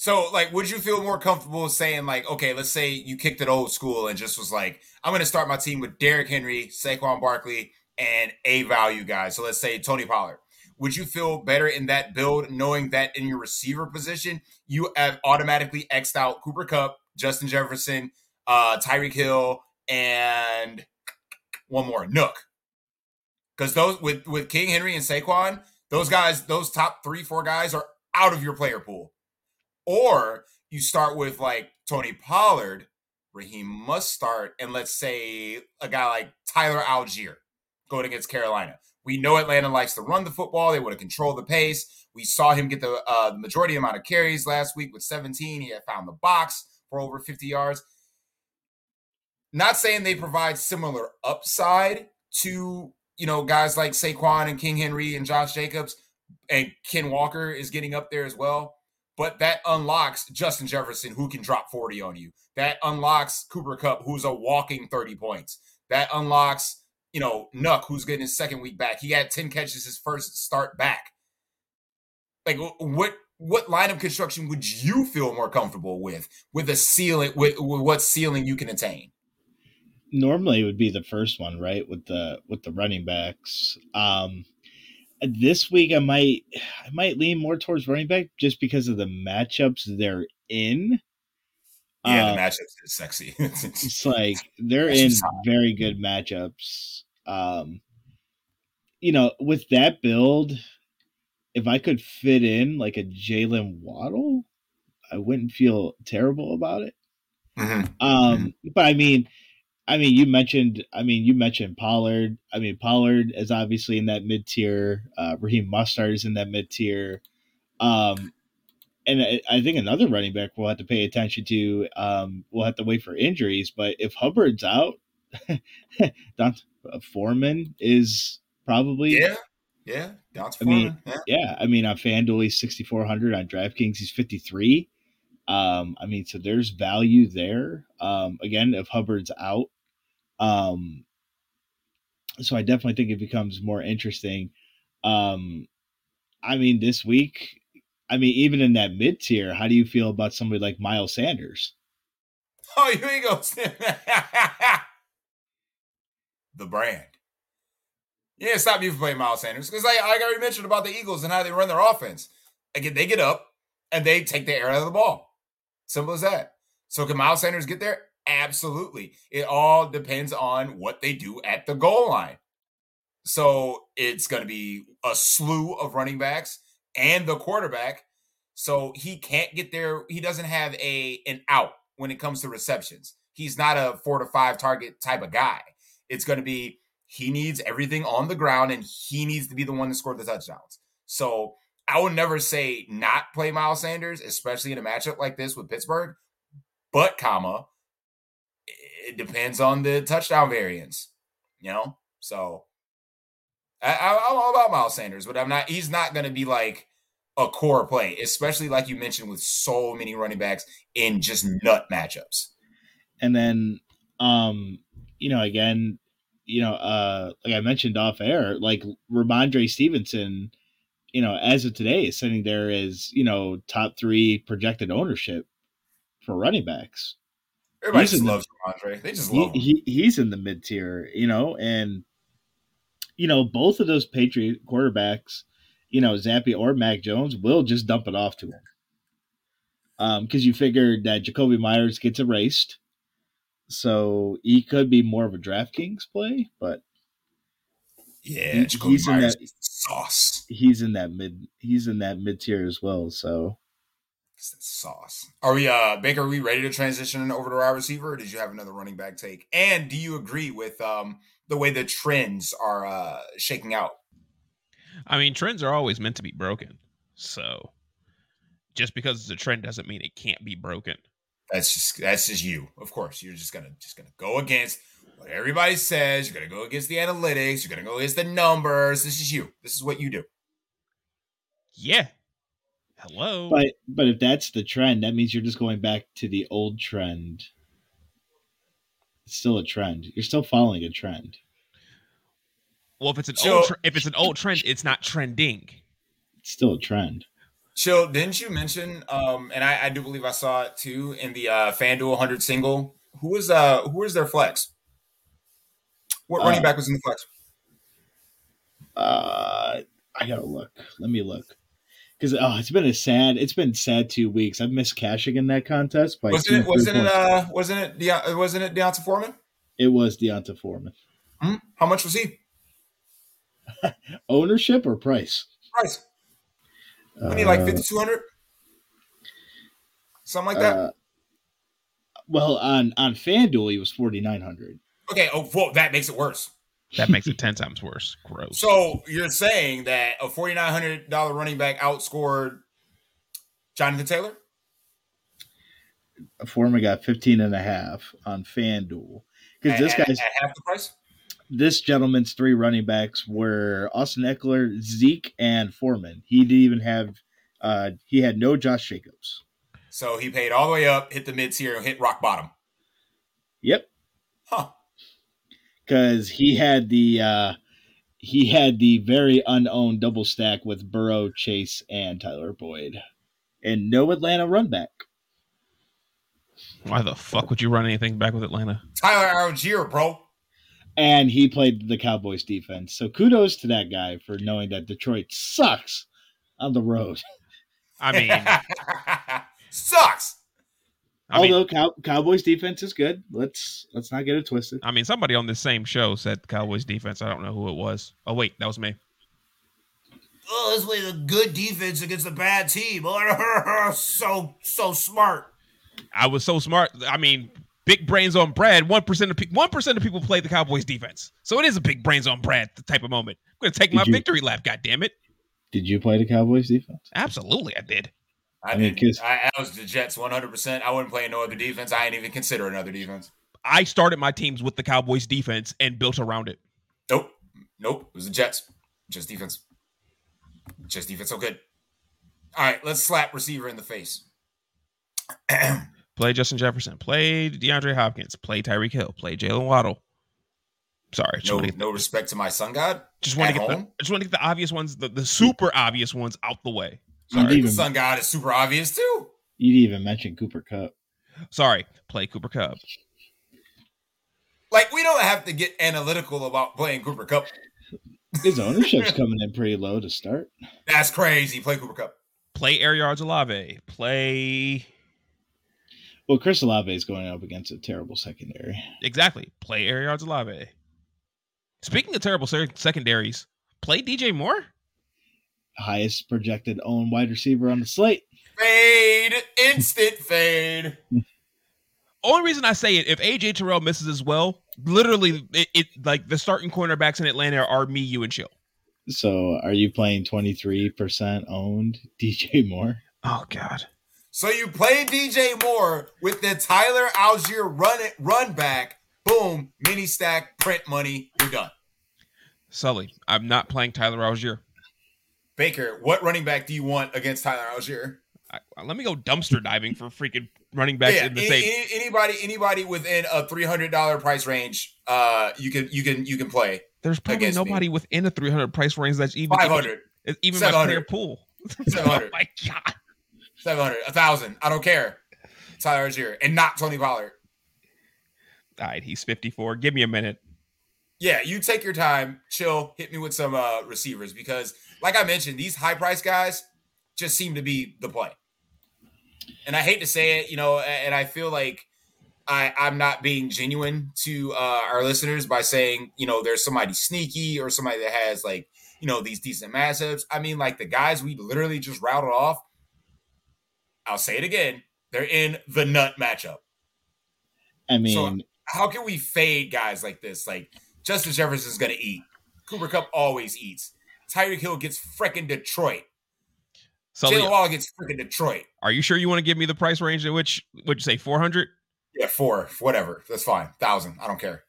So, like, would you feel more comfortable saying, like, okay, let's say you kicked it old school and just was like, I'm going to start my team with Derrick Henry, Saquon Barkley, and a value guy. So, let's say Tony Pollard. Would you feel better in that build knowing that in your receiver position, you have automatically X'd out Cooper Kupp, Justin Jefferson, uh, Tyreek Hill, and one more, Nuk? Because those with with King Henry and Saquon, those guys, those top three, four guys are out of your player pool. Or you start with like Tony Pollard, Raheem Mostert, and let's say a guy like Tyler Allgeier going against Carolina. We know Atlanta likes to run the football. They want to control the pace. We saw him get the uh, majority amount of carries last week with 17. He had found the box for over 50 yards. Not saying they provide similar upside to you know guys like Saquon and King Henry and Josh Jacobs, and Ken Walker is getting up there as well but that unlocks Justin Jefferson, who can drop 40 on you. That unlocks Cooper Kupp, who's a walking 30 points. That unlocks, you know, Nuk, who's getting his second week back. He had 10 catches his first start back. Like, what what line of construction would you feel more comfortable with? With a ceiling, with, with what ceiling you can attain? Normally, it would be the first one, right? With the with the running backs. Um, this week, I might I might lean more towards running back just because of the matchups they're in. Yeah, Uh, the matchups is sexy. it's like they're in very good matchups. Um, you know, with that build, if I could fit in like a Jalen Waddle, I wouldn't feel terrible about it. Mhm. Um, but I mean, I mean, you mentioned, I mean, you mentioned Pollard. I mean, Pollard is obviously in that mid tier. Uh, Raheem Mostert is in that mid tier. Um, and I, I think another running back we'll have to pay attention to. Um, we'll have to wait for injuries, but if Hubbard's out, Don uh, Foreman is probably Yeah, yeah. Don's I mean, yeah. yeah. I mean, on FanDuel he's sixty four hundred. On DraftKings he's fifty three. Um, I mean, so there's value there. Um, again, if Hubbard's out, um, so I definitely think it becomes more interesting. Um, I mean, this week, I mean, even in that mid tier, how do you feel about somebody like Miles Sanders? Oh, here he goes. the brand. Yeah, stop you from playing Miles Sanders because, like I already mentioned about the Eagles and how they run their offense. Again, they get up and they take the air out of the ball. Simple as that. So can Miles Sanders get there? Absolutely. It all depends on what they do at the goal line. So it's going to be a slew of running backs and the quarterback. So he can't get there. He doesn't have a an out when it comes to receptions. He's not a four to five target type of guy. It's going to be he needs everything on the ground and he needs to be the one to score the touchdowns. So I would never say not play Miles Sanders, especially in a matchup like this with Pittsburgh. But comma, it depends on the touchdown variance, you know. So I, I, I'm all about Miles Sanders, but I'm not. He's not going to be like a core play, especially like you mentioned with so many running backs in just nut matchups. And then, um, you know, again, you know, uh, like I mentioned off air, like Rhamondre Stevenson, you know, as of today is sitting there as, you know, top three projected ownership for running backs. Everybody just in the- loves Rhamondre. They just He, love him. he he's in the mid tier, you know, and you know, both of those Patriot quarterbacks, you know, Zappy or Mac Jones will just dump it off to him. Um, because you figured that Jakobi Meyers gets erased. So he could be more of a DraftKings play, but yeah, he- Jacoby he's in Myers that- is sauce. he's in that mid he's in that mid tier as well. So that sauce. Are we, uh, Baker? Are we ready to transition over to our receiver? Or did you have another running back take? And do you agree with um the way the trends are uh shaking out? I mean, trends are always meant to be broken. So just because it's a trend doesn't mean it can't be broken. That's just that's just you. Of course, you're just gonna just gonna go against what everybody says. You're gonna go against the analytics. You're gonna go against the numbers. This is you. This is what you do. Yeah. Hello. but but if that's the trend, that means you're just going back to the old trend. It's still a trend. You're still following a trend. well, if it's an So- old tr- if it's an old trend, it's not trending. It's still a trend. So didn't you mention? Um, and I, I do believe I saw it too in the uh, FanDuel 100 single. Who was uh who was their flex? What running Uh, back was in the flex? Uh, I gotta look. Let me look. Because oh, it's been a sad. It's been sad two weeks. I've missed cashing in that contest. By Wasn't it? Wasn't it? Uh, wasn't it? De- wasn't it D'Onta Foreman? it was D'Onta Foreman. Hmm? How much was he? Ownership or price? Price? I mean, like fifty two hundred, something like that. uh, well, on on FanDuel, he was forty nine hundred. okay. Oh, whoa, that makes it worse. That makes it ten times worse. Gross. So you're saying that a forty nine hundred dollar running back outscored Jonathan Taylor? Foreman got 15 and a half on FanDuel. Because this at, guy's at half the price. this gentleman's three running backs were Austin Ekeler, Zeke, and Foreman. He didn't even have uh he had no Josh Jacobs. So he paid all the way up, hit the mid tier, hit rock bottom. Yep. Huh. Because he had the uh he had the very unowned double stack with Burrow, Chase, and Tyler Boyd. And no Atlanta run back. Why the fuck would you run anything back with Atlanta? Tyler Allgeier, bro. And he played the Cowboys defense. So kudos to that guy for knowing that Detroit sucks on the road. I mean, sucks. I mean, Although Cow- Cowboys defense is good. Let's let's not get it twisted. I mean, somebody on this same show said Cowboys defense. I don't know who it was. Oh wait, that was me. Oh, let's play the good defense against the bad team. Oh, so so smart. I was so smart. I mean, big brains on Brad. One percent of one percent of people play the Cowboys defense, so it is a big brains on Brad type of moment. I'm gonna take Did my you- victory lap. God damn it! Did you play the Cowboys defense? Absolutely, I did. I, I mean, did. 'cause- I, I was the Jets 100%. I wouldn't play no other defense. I ain't even consider another defense. I started my teams with the Cowboys defense and built around it. Nope. Nope. It was the Jets. Just defense. Just defense. So good. All right. Let's slap receiver in the face. Play Justin Jefferson. Play DeAndre Hopkins. Play Tyreek Hill. Play Jalen Waddle. Sorry, just no, want to no respect to my sun god. just want to get the home? just want to get the obvious ones, the, the super obvious ones out the way. You'd Sorry, The even, son god is super obvious too. you'd even mention Cooper Kupp. sorry. Play Cooper Kupp. Like we don't have to get analytical about playing Cooper Kupp. His ownership's coming in pretty low to start. That's crazy. Play Cooper Kupp. Play Air Yards Olave. Play Well, Chris Olave is going up against a terrible secondary. exactly. Play Air Yards Olave. Speaking of terrible sec- secondaries, play DJ Moore. Highest projected owned wide receiver on the slate. Fade. Instant fade. Only reason I say it, if AJ Terrell misses as well, literally, it, it like the starting cornerbacks in Atlanta are me, you, and Chill. So, are you playing 23% owned DJ Moore? Oh God. So you play DJ Moore with the Tyler Allgeier run it run back. Boom, mini stack, print money. You're done. Sully, I'm not playing Tyler Allgeier. Baker, what running back do you want against Tyler Allgeier? I, let me go dumpster diving for freaking running backs yeah, in the any- same. any- anybody anybody within a three hundred dollar price range, uh, you can you can you can play There's probably against me. nobody within a 300 price range that's even five hundred. It's even my 700. player pool. 700. oh my god. 700, a 1,000. I don't care. Tyler Allgeier and not Tony Pollard. All right, he's 54. Give me a minute. Yeah, you take your time, chill, hit me with some uh, receivers because, like I mentioned, these high price guys just seem to be the play. And I hate to say it, you know, and I feel like I, I'm not being genuine to uh, our listeners by saying, you know, there's somebody sneaky or somebody that has like, you know, these decent matchups. I mean, like the guys we literally just routed off. I'll say it again. They're in the nut matchup. I mean, So- How can we fade guys like this? Like Justin Jefferson's gonna eat. Cooper Kupp always eats. Tyreek Hill gets freaking Detroit. Sully, Jalen Waddle gets freaking Detroit. are you sure you want to give me the price range at which would you say 400? Yeah, four, whatever. That's fine. Thousand. I don't care.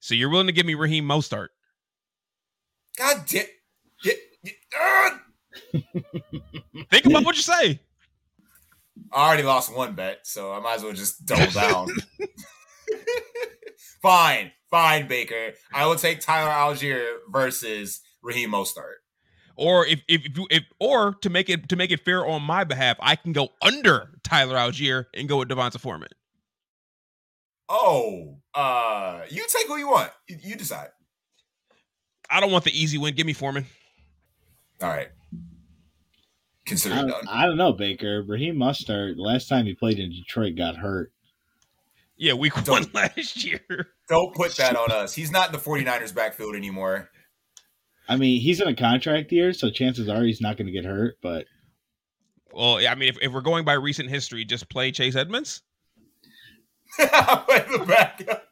So you're willing to give me Raheem Mostert? God damn. Yeah, yeah, ah! Think about what you say. I already lost one bet, so I might as well just double down. fine, fine, Baker. I will take Tyler Allgeier versus Raheem Mostert. Or if if, if you if or to make it to make it fair on my behalf, I can go under Tyler Allgeier and go with Devonta Foreman. Oh, uh, you take who you want. You, you decide. I don't want the easy win. Give me Foreman. All right. Consider I, don't- done. I don't know, Baker. Raheem Mostert, the last time he played in Detroit, got hurt. Yeah, week Don't- one last year. Don't put that on us. He's not in the 49ers backfield anymore. I mean, he's in a contract year, so chances are he's not going to get hurt. But Well, I mean, if, if we're going by recent history, just play Chase Edmonds. Play the backup.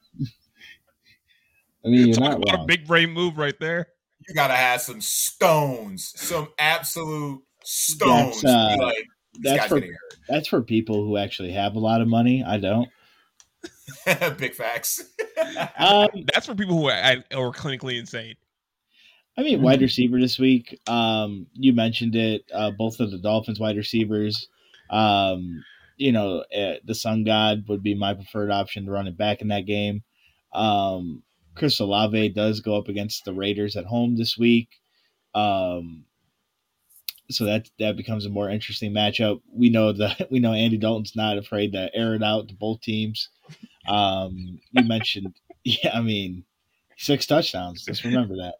I mean, you're Talk not about a big brain move right there. You gotta have some stones, some absolute stones. That's, uh, like, this that's guy's for getting that's for people who actually have a lot of money. I don't. Big facts. Um, That's for people who are, are clinically insane. I mean, wide receiver this week. Um, you mentioned it. Uh, both of the Dolphins wide receivers. Um, you know, uh, the Sun God would be my preferred option to run it back in that game. Um, Chris Olave does go up against the Raiders at home this week. Um, so that that becomes a more interesting matchup. We know that we know Andy Dalton's not afraid to air it out to both teams. Um, you mentioned, yeah, I mean, six touchdowns. Just remember that.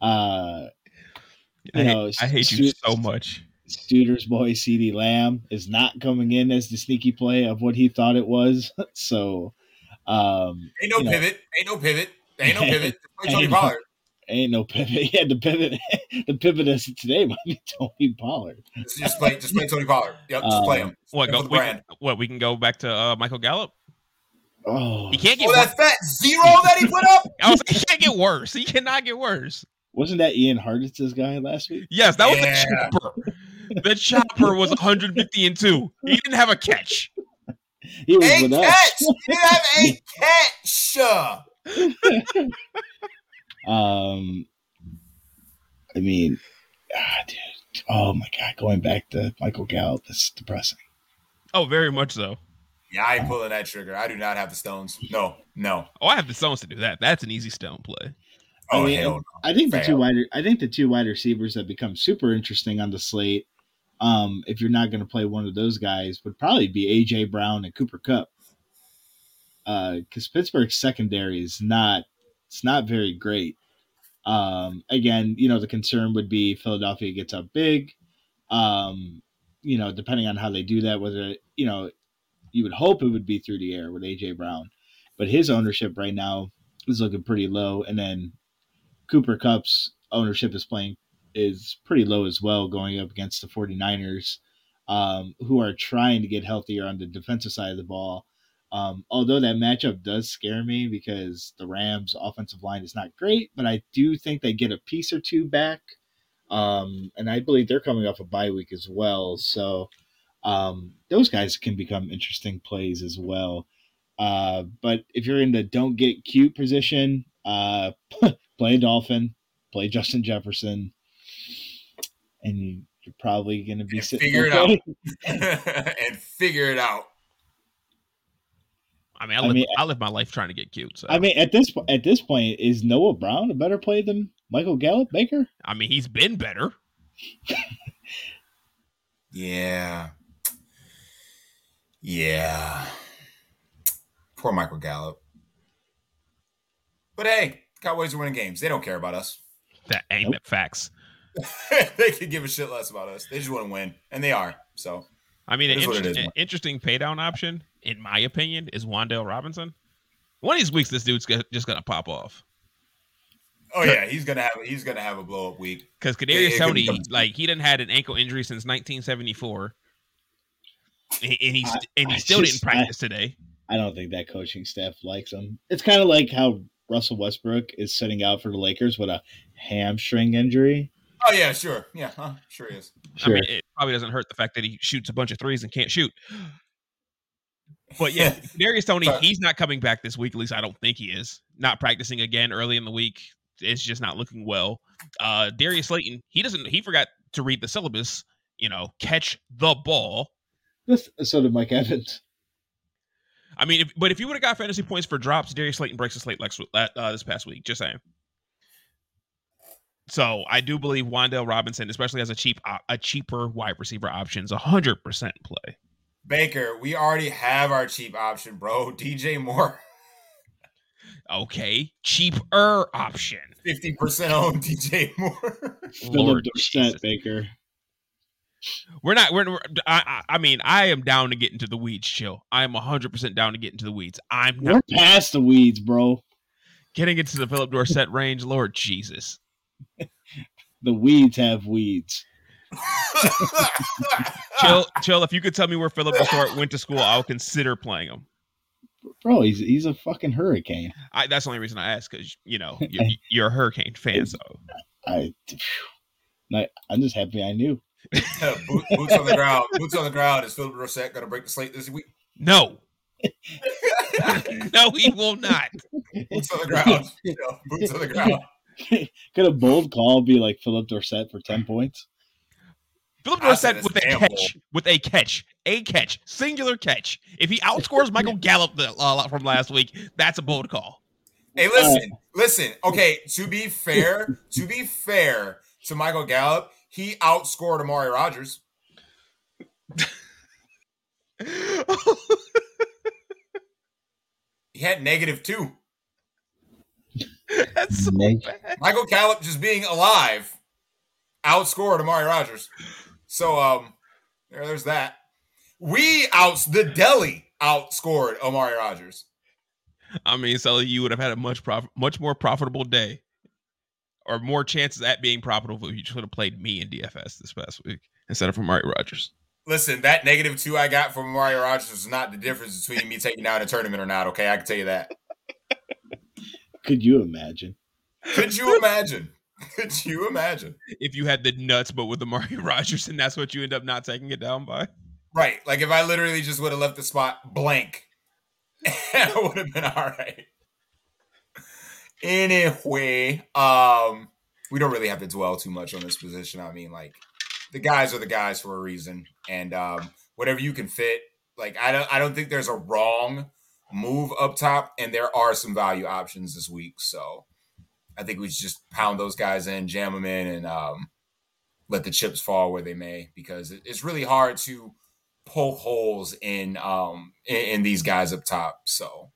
Uh, I, You hate, know, I hate you so much. Studer's boy CeeDee Lamb is not coming in as the sneaky play of what he thought it was. So um Ain't no You know. pivot. Ain't no pivot. Ain't no pivot. Just play Tony Ain't no- Pollard. ain't no pivot. Yeah, the pivot the pivot as today might be Tony Pollard. Just, just play. Just play Tony Pollard. Yep. Just play Um, him. What? For Go, we, brand. what? We can go back to uh, Michael Gallup. Oh He can't get. Oh, worse. that fat zero that he put up. I was like, he can't get worse. He cannot get worse. Wasn't that Ian Hartitz's guy last week? Yes, that was Yeah. a chipper. The chopper was 150 and two. He didn't have a catch. He was A with catch. us. You have a catch. Um, I mean, ah, dude. Oh my god, going back to Michael Gallup, this is depressing. Oh, very much so. Yeah, I ain't pulling that trigger. I do not have the stones. No, no. Oh, I have the stones to do that. That's an easy stone play. Oh I mean, hell no. I think the two wide, I think the two wide receivers that become super interesting on the slate. Um, if you're not going to play one of those guys, would probably be AJ Brown and Cooper Kupp. Because Pittsburgh's secondary is not, it's not very great. Um, again, you know the concern would be Philadelphia gets up big. Um, you know, depending on how they do that, whether you know, you would hope it would be through the air with AJ Brown, but his ownership right now is looking pretty low. And then Cooper Kupp's ownership is playing is pretty low as well, going up against the 49ers, um, who are trying to get healthier on the defensive side of the ball. Um, although that matchup does scare me because the Rams' offensive line is not great, but I do think they get a piece or two back. Um, and I believe they're coming off a bye week as well. So um, those guys can become interesting plays as well. Uh, but if you're in the don't get cute position, uh, play a Dolphin, play Justin Jefferson, and you, you're probably going to be And sitting figure it okay. and figure it out. I mean, I I live, mean- I live my life trying to get cute. So I mean, at this po- at this point, is Noah Brown a better play than Michael Gallup Baker? I mean, he's been better. Yeah. Yeah. Poor Michael Gallup. But hey, Cowboys are winning games. They don't care about us. That ain't Nope. that facts. they could give a shit less about us. They just want to win, and they are. So I mean, an, is what it interest- is, interesting pay down option, in my opinion, is Wan'Dale Robinson. One of these weeks, this dude's just gonna pop off Oh yeah, he's gonna have he's gonna have a blow up week. because It- Kadarius Toney, become- like, he didn't had an ankle injury since 1974, and, and he's I- and he I still just- didn't practice today. I don't think that coaching staff likes him. It's kind of like how Russell Westbrook is sitting out for the Lakers with a hamstring injury. Oh yeah, sure, yeah, huh? sure he is. I mean, it probably doesn't hurt the fact that he shoots a bunch of threes and can't shoot. But yeah, Darius Tony, he's not coming back this week. At least I don't think he is. Not practicing again early in the week. It's just not looking well. Uh Darius Slayton, he doesn't. He forgot to read the syllabus. You know, catch the ball. This, so did Mike Evans. I mean, if, but if you would have got fantasy points for drops, Darius Slayton breaks the slate next, uh, this past week. Just saying. So I do believe Wan'Dale Robinson, especially as a cheap op- a cheaper wide receiver option, is a hundred percent play. Baker, we already have our cheap option, bro. DJ Moore, Okay, cheaper option. fifty percent on DJ Moore. Philip Lord Dorsett Jesus. Baker. We're not. We're. we're I, I. I mean, I am down to get into the weeds. Chill. I am hundred percent down to get into the weeds. I'm not We're past the weeds, bro. getting into the Philip Dorsett range. Lord Jesus. The weeds have weeds. Chill. chill. If you could tell me where Philip Dorsett went to school, I'll consider playing him. Bro, he's he's a fucking hurricane. I, that's the only reason I ask because you know you're, you're a Hurricane fan. So I, I I'm just happy I knew. Boot- boots on the ground. Boots on the ground. Is Philip Dorsett going to break the slate this week? no, no, he will not. boots on the ground. You know, boots on the ground. Could a bold call be like Philip Dorsett for ten points? Philip I said Dorsett with a ample. catch, with a catch, a catch, singular catch. If he outscores Michael Gallup the, uh, from last week, that's a bold call. Hey, listen, listen. Okay, to be fair, to be fair to Michael Gallup, he outscored Amari Rogers. He had negative two. that's so bad. Michael Gallup just being alive outscored Amari Rogers. So um there, there's that. We outs the deli outscored Amari Rogers. I mean, Sully, you would have had a much prof- much more profitable day, or more chances at being profitable if you just would have played me in DFS this past week instead of from Amari Rogers. Listen, that negative two I got from Amari Rogers is not the difference between me taking out a tournament or not. Okay, I can tell you that. Could you imagine? Could you imagine? Could you imagine? If you had the nuts, but with the Mario Rogers, and that's what you end up not taking it down by. Right. Like if I literally just would have left the spot blank, I would have been all right. Anyway, um, we don't really have to dwell too much on this position. I mean, like the guys are the guys for a reason, and um, whatever you can fit. Like I don't, I don't think there's a wrong move up top, and there are some value options this week. So I think we just pound those guys in, jam them in, and um, let the chips fall where they may, because it's really hard to poke holes in um in, in these guys up top. So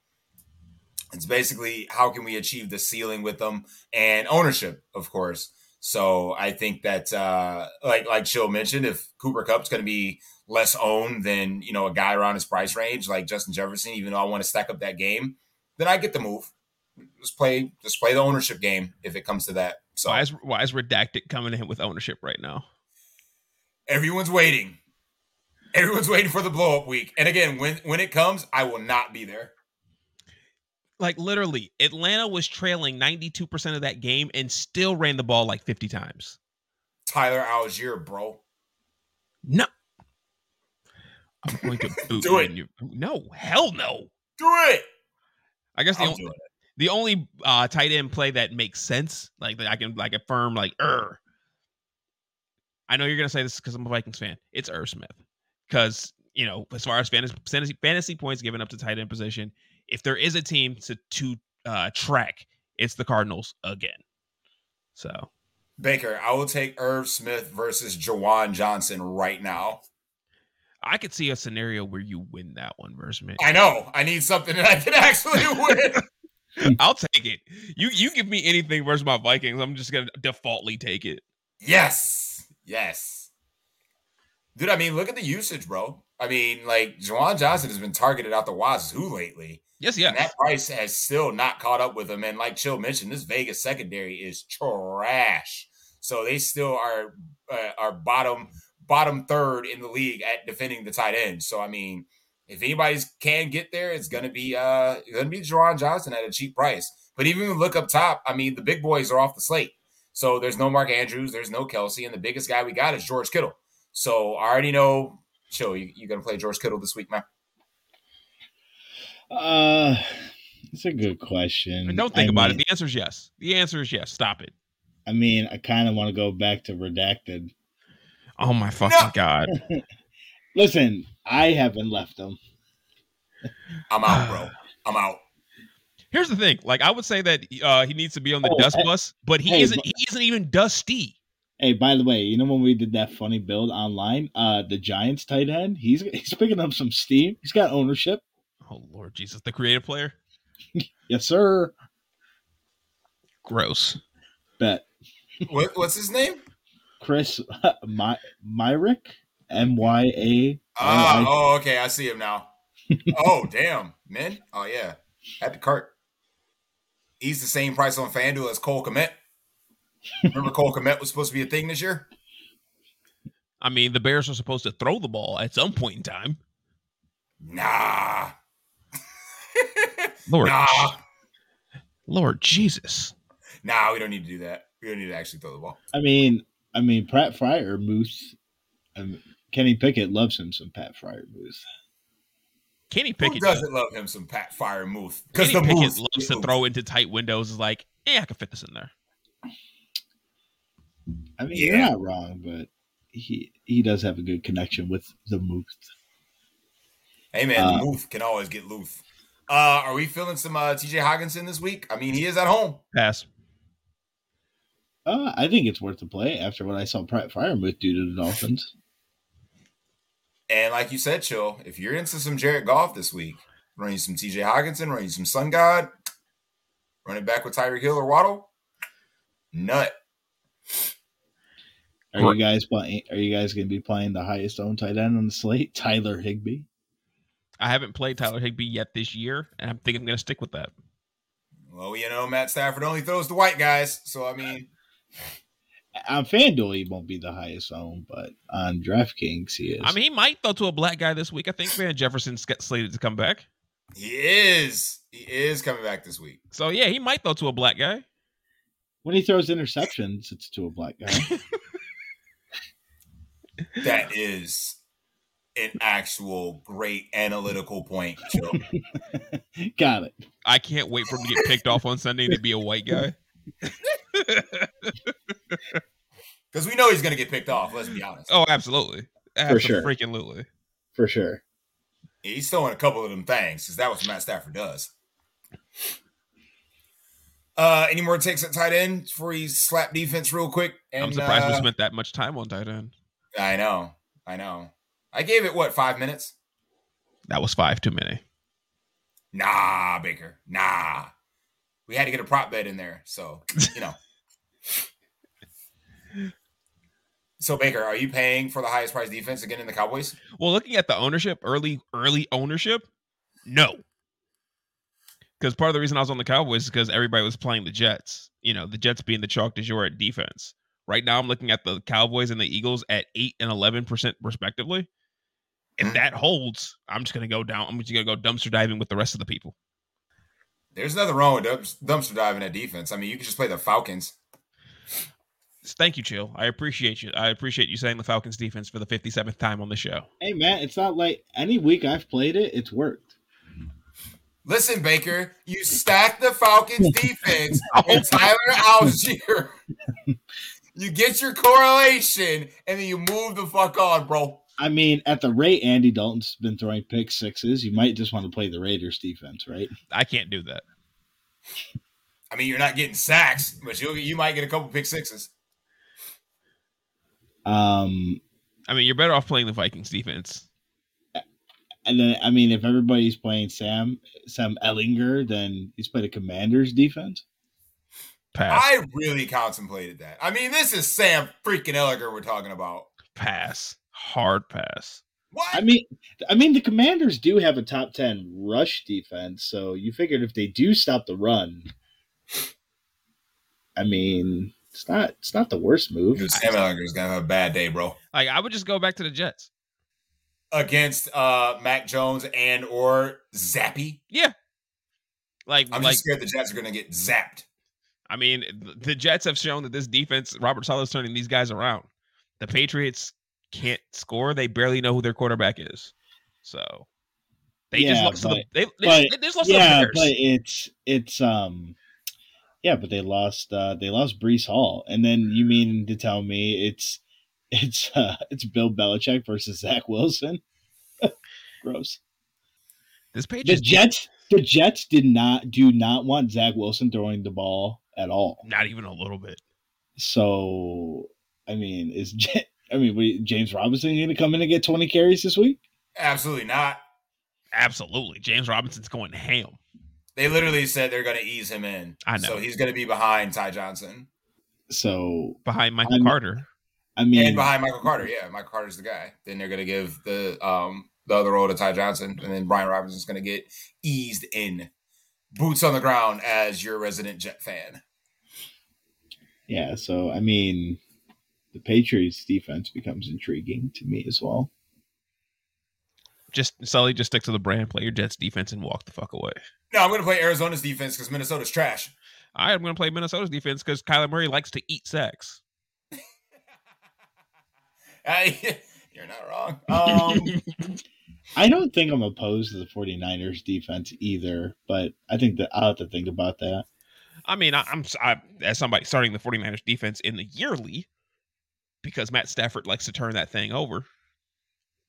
it's basically how can we achieve the ceiling with them and ownership, of course. So I think that uh like like Chill mentioned, if Cooper Kupp's gonna be less owned than you know a guy around his price range like Justin Jefferson, even though I want to stack up that game, then I get the move. Let's play let's play the ownership game if it comes to that. So why is why is redacted coming in with ownership right now? Everyone's waiting. Everyone's waiting for the blow up week. And again, when when it comes, I will not be there. Like literally, Atlanta was trailing 92% of that game and still ran the ball like 50 times. Tyler Allgeier, bro. No. I'm going to boot Do it. You. No, hell no. Do it. I guess the I'm only the only uh, tight end play that makes sense, like that I can like affirm, like er. I know you're gonna say this because I'm a Vikings fan. It's Irv Smith because you know as far as fantasy, fantasy fantasy points given up to tight end position, if there is a team to to uh, track, it's the Cardinals again. So Baker, I will take Irv Smith versus Juwan Johnson right now. I could see a scenario where you win that one versus me. I know. I need something that I can actually win. I'll take it. You you give me anything versus my Vikings, I'm just gonna defaultly take it. yes. Yes. Dude, I mean, look at the usage, bro. I mean, like Juwan Johnson has been targeted out the wazoo lately. Yes, yeah. that price has still not caught up with him. And like Chill mentioned, this Vegas secondary is trash. So they still are uh, are bottom bottom third in the league at defending the tight end. So I mean, if anybody can get there, it's gonna be uh gonna be Juwan Johnson at a cheap price. But even look up top, I mean, the big boys are off the slate. So there's no Mark Andrews, there's no Kelce, and the biggest guy we got is George Kittle. So I already know. Chill, you, you gonna play George Kittle this week, man? Uh, it's a good question. And don't think I about mean- it. The answer is yes. The answer is yes. Stop it. I mean, I kind of want to go back to redacted. Oh my fucking No. god. Listen, I haven't left them. I'm out, bro. I'm out. Here's the thing. Like I would say that uh, he needs to be on the Oh, dust hey- bus, but he hey, isn't. but- He isn't even dusty. Hey, by the way, you know when we did that funny build online, uh, the Giants tight end, he's he's picking up some steam. He's got ownership. Oh Lord Jesus, the creative player. Yes, sir. Gross. Bet What, what's his name? Chris My Myarick M Y A. Ah, oh, okay. I see him now. oh, damn, man. Oh, yeah. At the cart. He's the same price on FanDuel as Cole Kmet. Remember Cole Kmet was supposed to be a thing this year? I mean, the Bears are supposed to throw the ball at some point in time. Nah. Lord, nah. Lord Jesus. Nah, we don't need to do that. We don't need to actually throw the ball. I mean, I mean, Pat Freiermuth. Um, Kenny Pickett loves him some Pat Fryer Moose. Kenny Who Pickett. doesn't love him some Pat Freiermuth Because the Pickett Muth loves to throw into tight windows. Is like, yeah, I can fit this in there. I mean, Yeah. you're not wrong, but he he does have a good connection with the Moose. Hey, man, Uh, the Muth can always get loose. Uh, are we feeling some uh, TJ Hockenson this week? I mean, he is at home. Pass. Uh, I think it's worth the play after what I saw Pat Freiermuth do to the Dolphins. And like you said, Chill, if you're into some Jared Goff this week, run you some TJ Hockenson, run you some Sun God, run it back with Tyreek Hill or Waddle. Nut. Are you guys playing? Are you guys going to be playing the highest owned tight end on the slate, Tyler Higbee? I haven't played Tyler Higbee yet this year, and I think I'm going to stick with that. Well, you know, Matt Stafford only throws the white guys. So, I mean, On FanDuel, he won't be the highest owned, but on DraftKings, he is. I mean, he might throw to a black guy this week. I think Van Jefferson's get slated to come back. he is. He is coming back this week. So yeah, he might throw to a black guy. When he throws interceptions, it's to a black guy. That is an actual great analytical point, Joe. Got it. I can't wait for him to get picked off on Sunday to be a white guy. Because we know he's going to get picked off. Let's be honest. oh, absolutely. For sure. Freaking lutely. For sure. He's throwing a couple of them things because that was what Matt Stafford does. Uh, any more takes at tight end before he slap defense real quick? And, I'm surprised uh, we spent that much time on tight end. I know, I know. I gave it what five minutes? That was five too many. Nah, Baker, nah. We had to get a prop bet in there, so you know. so Baker, are you paying for the highest price defense again in the Cowboys? Well, looking at the ownership, early early ownership, no. Because part of the reason I was on the Cowboys is because everybody was playing the Jets. You know, the Jets being the chalk de jour at defense. Right now, I'm looking at the Cowboys and the Eagles at eight and eleven percent respectively. If Mhm. that holds, I'm just gonna go down. I'm just gonna go dumpster diving with the rest of the people. There's nothing wrong with dumpster diving at defense. I mean, you can just play the Falcons. Thank you, Chill. I appreciate you. I appreciate you saying the Falcons defense for the 57th time on the show. Hey man, it's not like any week I've played it, it's worked. Listen, Baker, you stack the Falcons defense and Tyler Allgeier. you get your correlation and then you move the fuck on, bro. I mean, at the rate Andy Dalton's been throwing pick sixes, you might just want to play the Raiders defense, right? I can't do that. I mean, you're not getting sacks, but you you might get a couple pick sixes. Um, I mean, you're better off playing the Vikings defense. and then I mean, if everybody's playing Sam Sam Ehlinger, then he's played a Commanders defense. Pass. I really contemplated that. I mean, this is Sam freaking Ehlinger we're talking about. pass. Hard pass. What? I mean, I mean, the Commanders do have a top ten rush defense, so you figured if they do stop the run, I mean, it's not it's not the worst move. Dude, Sam Ehlinger's gonna have a bad day, bro. Like I would just go back to the Jets. Against uh Mac Jones and or Zappe. Yeah. Like I'm like just scared the Jets are gonna get zapped. I mean, the Jets have shown that this defense, Robert Saleh's turning these guys around. The Patriots can't score; they barely know who their quarterback is. So they just Yeah, lost to the they, they, but- they just lost the yeah, Bears. but it's it's um, yeah, but they lost uh they lost Breece Hall, and then you mean to tell me it's it's uh it's Bill Belichick versus Zach Wilson? Gross. this page The Jets, the Jets did not do not want Zach Wilson throwing the ball at all. not even a little bit. So, I mean, is I mean, we, James Robinson going to come in and get twenty carries this week? Absolutely not. Absolutely, James Robinson's going ham. They literally said they're gonna ease him in. I know. So he's gonna be behind Ty Johnson. So, behind Michael I'm- Carter. I mean, and behind Michael Carter. Yeah, Michael Carter's the guy. Then they're gonna give the um the other role to Ty Johnson, and then Brian Robinson's gonna get eased in, boots on the ground as your resident Jet fan. yeah. So, I mean, the Patriots defense becomes intriguing to me as well. Just Sully, just stick to the brand, play your Jets defense, and walk the fuck away. No, I'm gonna play Arizona's defense because Minnesota's trash. I am going to play Minnesota's defense because Kyler Murray likes to eat sacks. I- you're not wrong. Um, I don't think I'm opposed to the 49ers defense either, but I think that I'll have to think about that. I mean, I, I'm I, as somebody starting the 49ers defense in the yearly because Matt Stafford likes to turn that thing over.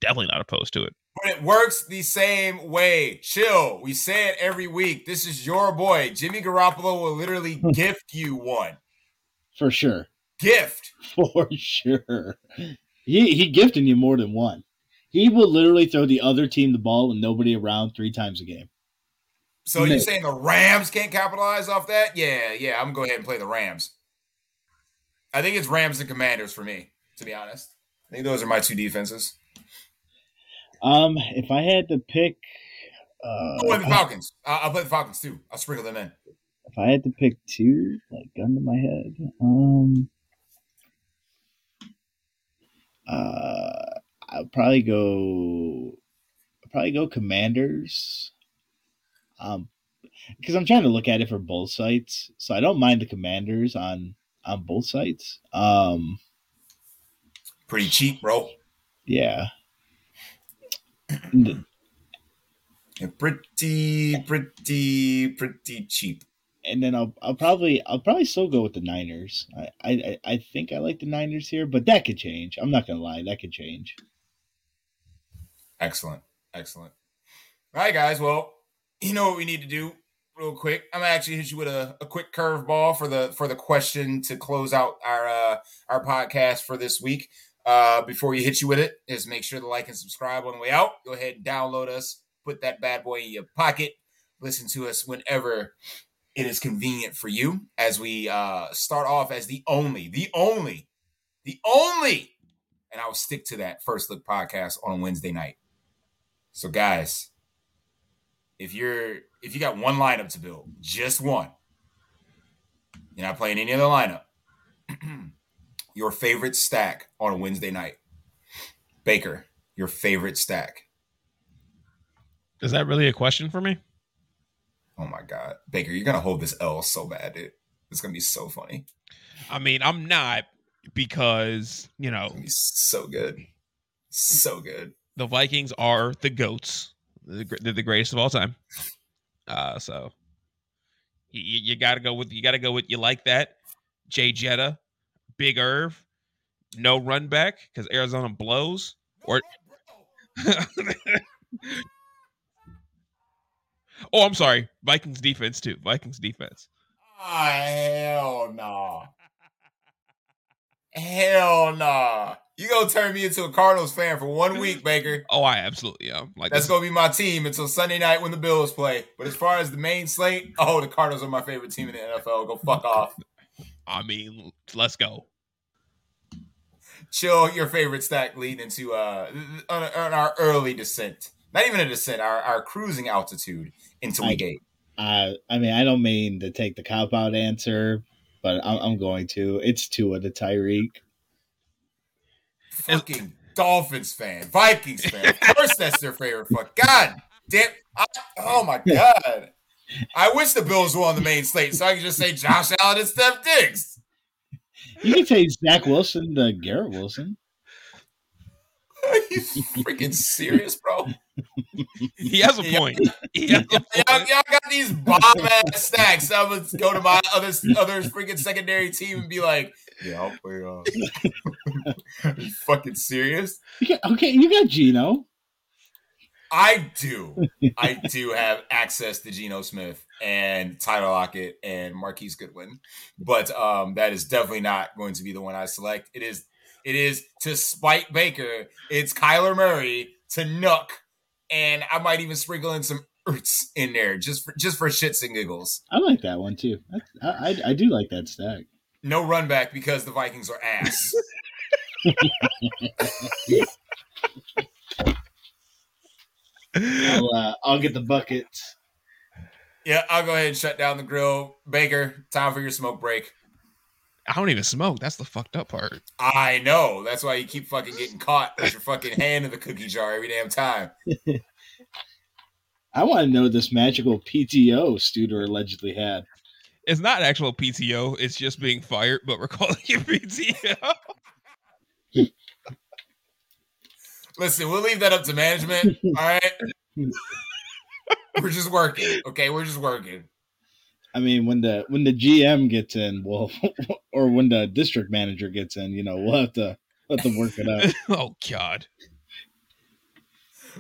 Definitely not opposed to it. but it works the same way. Chill. We say it every week. This is your boy. Jimmy Garoppolo will literally gift you one. For sure. Gift. For sure. He he gifting you more than one. He will literally throw the other team the ball and nobody around three times a game. So you're saying the Rams can't capitalize off that? Yeah, yeah. I'm gonna go ahead and play the Rams. I think it's Rams and Commanders for me, to be honest. I think those are my two defenses. Um, if I had to pick, uh, Oh, and the Falcons. I- I'll play the Falcons too. I'll sprinkle them in. if I had to pick two, like gun to my head, um, uh, I'll probably go, I'd probably go Commanders. Um, because I'm trying to look at it for both sites, so I don't mind the Commanders on on both sites. Um, Pretty cheap, bro. Yeah, pretty, pretty, pretty cheap. and then I'll I'll probably I'll probably still go with the Niners. I, I I think I like the Niners here, but that could change. I'm not gonna lie, that could change. Excellent. Excellent. All right, guys. Well, you know what we need to do real quick. I'm gonna actually hit you with a, a quick curveball for the for the question to close out our uh our podcast for this week. Uh before you hit you with it, is make sure to like and subscribe on the way out. Go ahead and download us, put that bad boy in your pocket, listen to us whenever it is convenient for you as we uh start off as the only, the only, the only, and I'll stick to that first look podcast on Wednesday night. So guys, if you're if you got one lineup to build, just one, you're not playing any other lineup. your favorite stack on a Wednesday night. Baker, your favorite stack. Is that really a question for me? Oh my god. Baker, you're gonna hold this L so bad, dude. It's gonna be so funny. I mean, I'm not because, you know, It's be so good. So good. the Vikings are the goats. They're the greatest of all time. Uh, so you, you got to go with you got to go with you like that. Jay Jetta, Big Irv, no run back because Arizona blows. Or oh, I'm sorry, Vikings defense too. Vikings defense. Ah, hell no. Hell no. You gonna turn me into a Cardinals fan for one week, Baker. Oh, I absolutely am. Like That's this- gonna be my team until Sunday night when the Bills play. But as far as the main slate, oh, the Cardinals are my favorite team in the NFL. Go fuck off. I mean, let's go. Chill your favorite stack leading into uh on, on our early descent. Not even a descent, our, our cruising altitude into week I- eight. Uh, I mean, I don't mean to take the cop out answer, but I'm, I'm going to. It's Tua to Tyreek. Fucking Dolphins fan, Vikings fan. Of course, that's their favorite. Fuck God damn. I, oh my God. I wish the Bills were on the main slate so I could just say Josh Allen and Steph Diggs. You can say Zach Wilson to Garrett Wilson. Are you freaking serious, bro? He has a point. He has a Y'all, y'all got these bomb ass stacks. I'm gonna go to my other other freaking secondary team and be like, "Yeah, I'll play." Uh... Are you fucking serious? You got- okay, you got Geno. I do. I do have access to Geno Smith and Tyler Lockett and Marquise Goodwin, but um, that is definitely not going to be the one I select. It is. It is to spite Baker. It's Kyler Murray to Nuk, and I might even sprinkle in some Ertz in there just for just for shits and giggles. I like that one too. I, I, I do like that stack. No run back because the Vikings are ass. I'll, uh, I'll get the buckets. yeah, I'll go ahead and shut down the grill. Baker, time for your smoke break. I don't even smoke. That's the fucked up part. I know. That's why you keep fucking getting caught with your fucking hand in the cookie jar every damn time. I want to know this magical PTO Studer allegedly had. It's not actual PTO. It's just being fired, but we're calling it PTO. Listen, we'll leave that up to management. All right. We're just working. Okay, we're just working. I mean, when the when the GM gets in, well, or when the district manager gets in, you know, we'll have to let them work it out. oh God.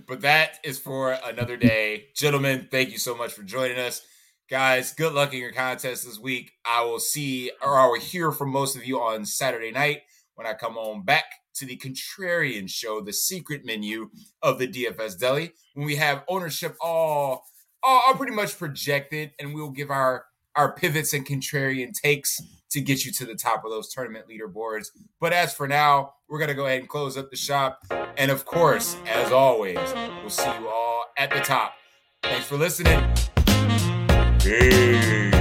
But that is for another day. Gentlemen, thank you so much for joining us. Guys, good luck in your contest this week. I will see or I will hear from most of you on Saturday night when I come on back to the Contrarian Show, the secret menu of the DFS Deli, when we have ownership all, all, pretty much projected, and we'll give our our pivots and contrarian takes to get you to the top of those tournament leaderboards. But as for now, we're gonna go ahead and close up the shop. And of course, as always, we'll see you all at the top. Thanks for listening. Peace.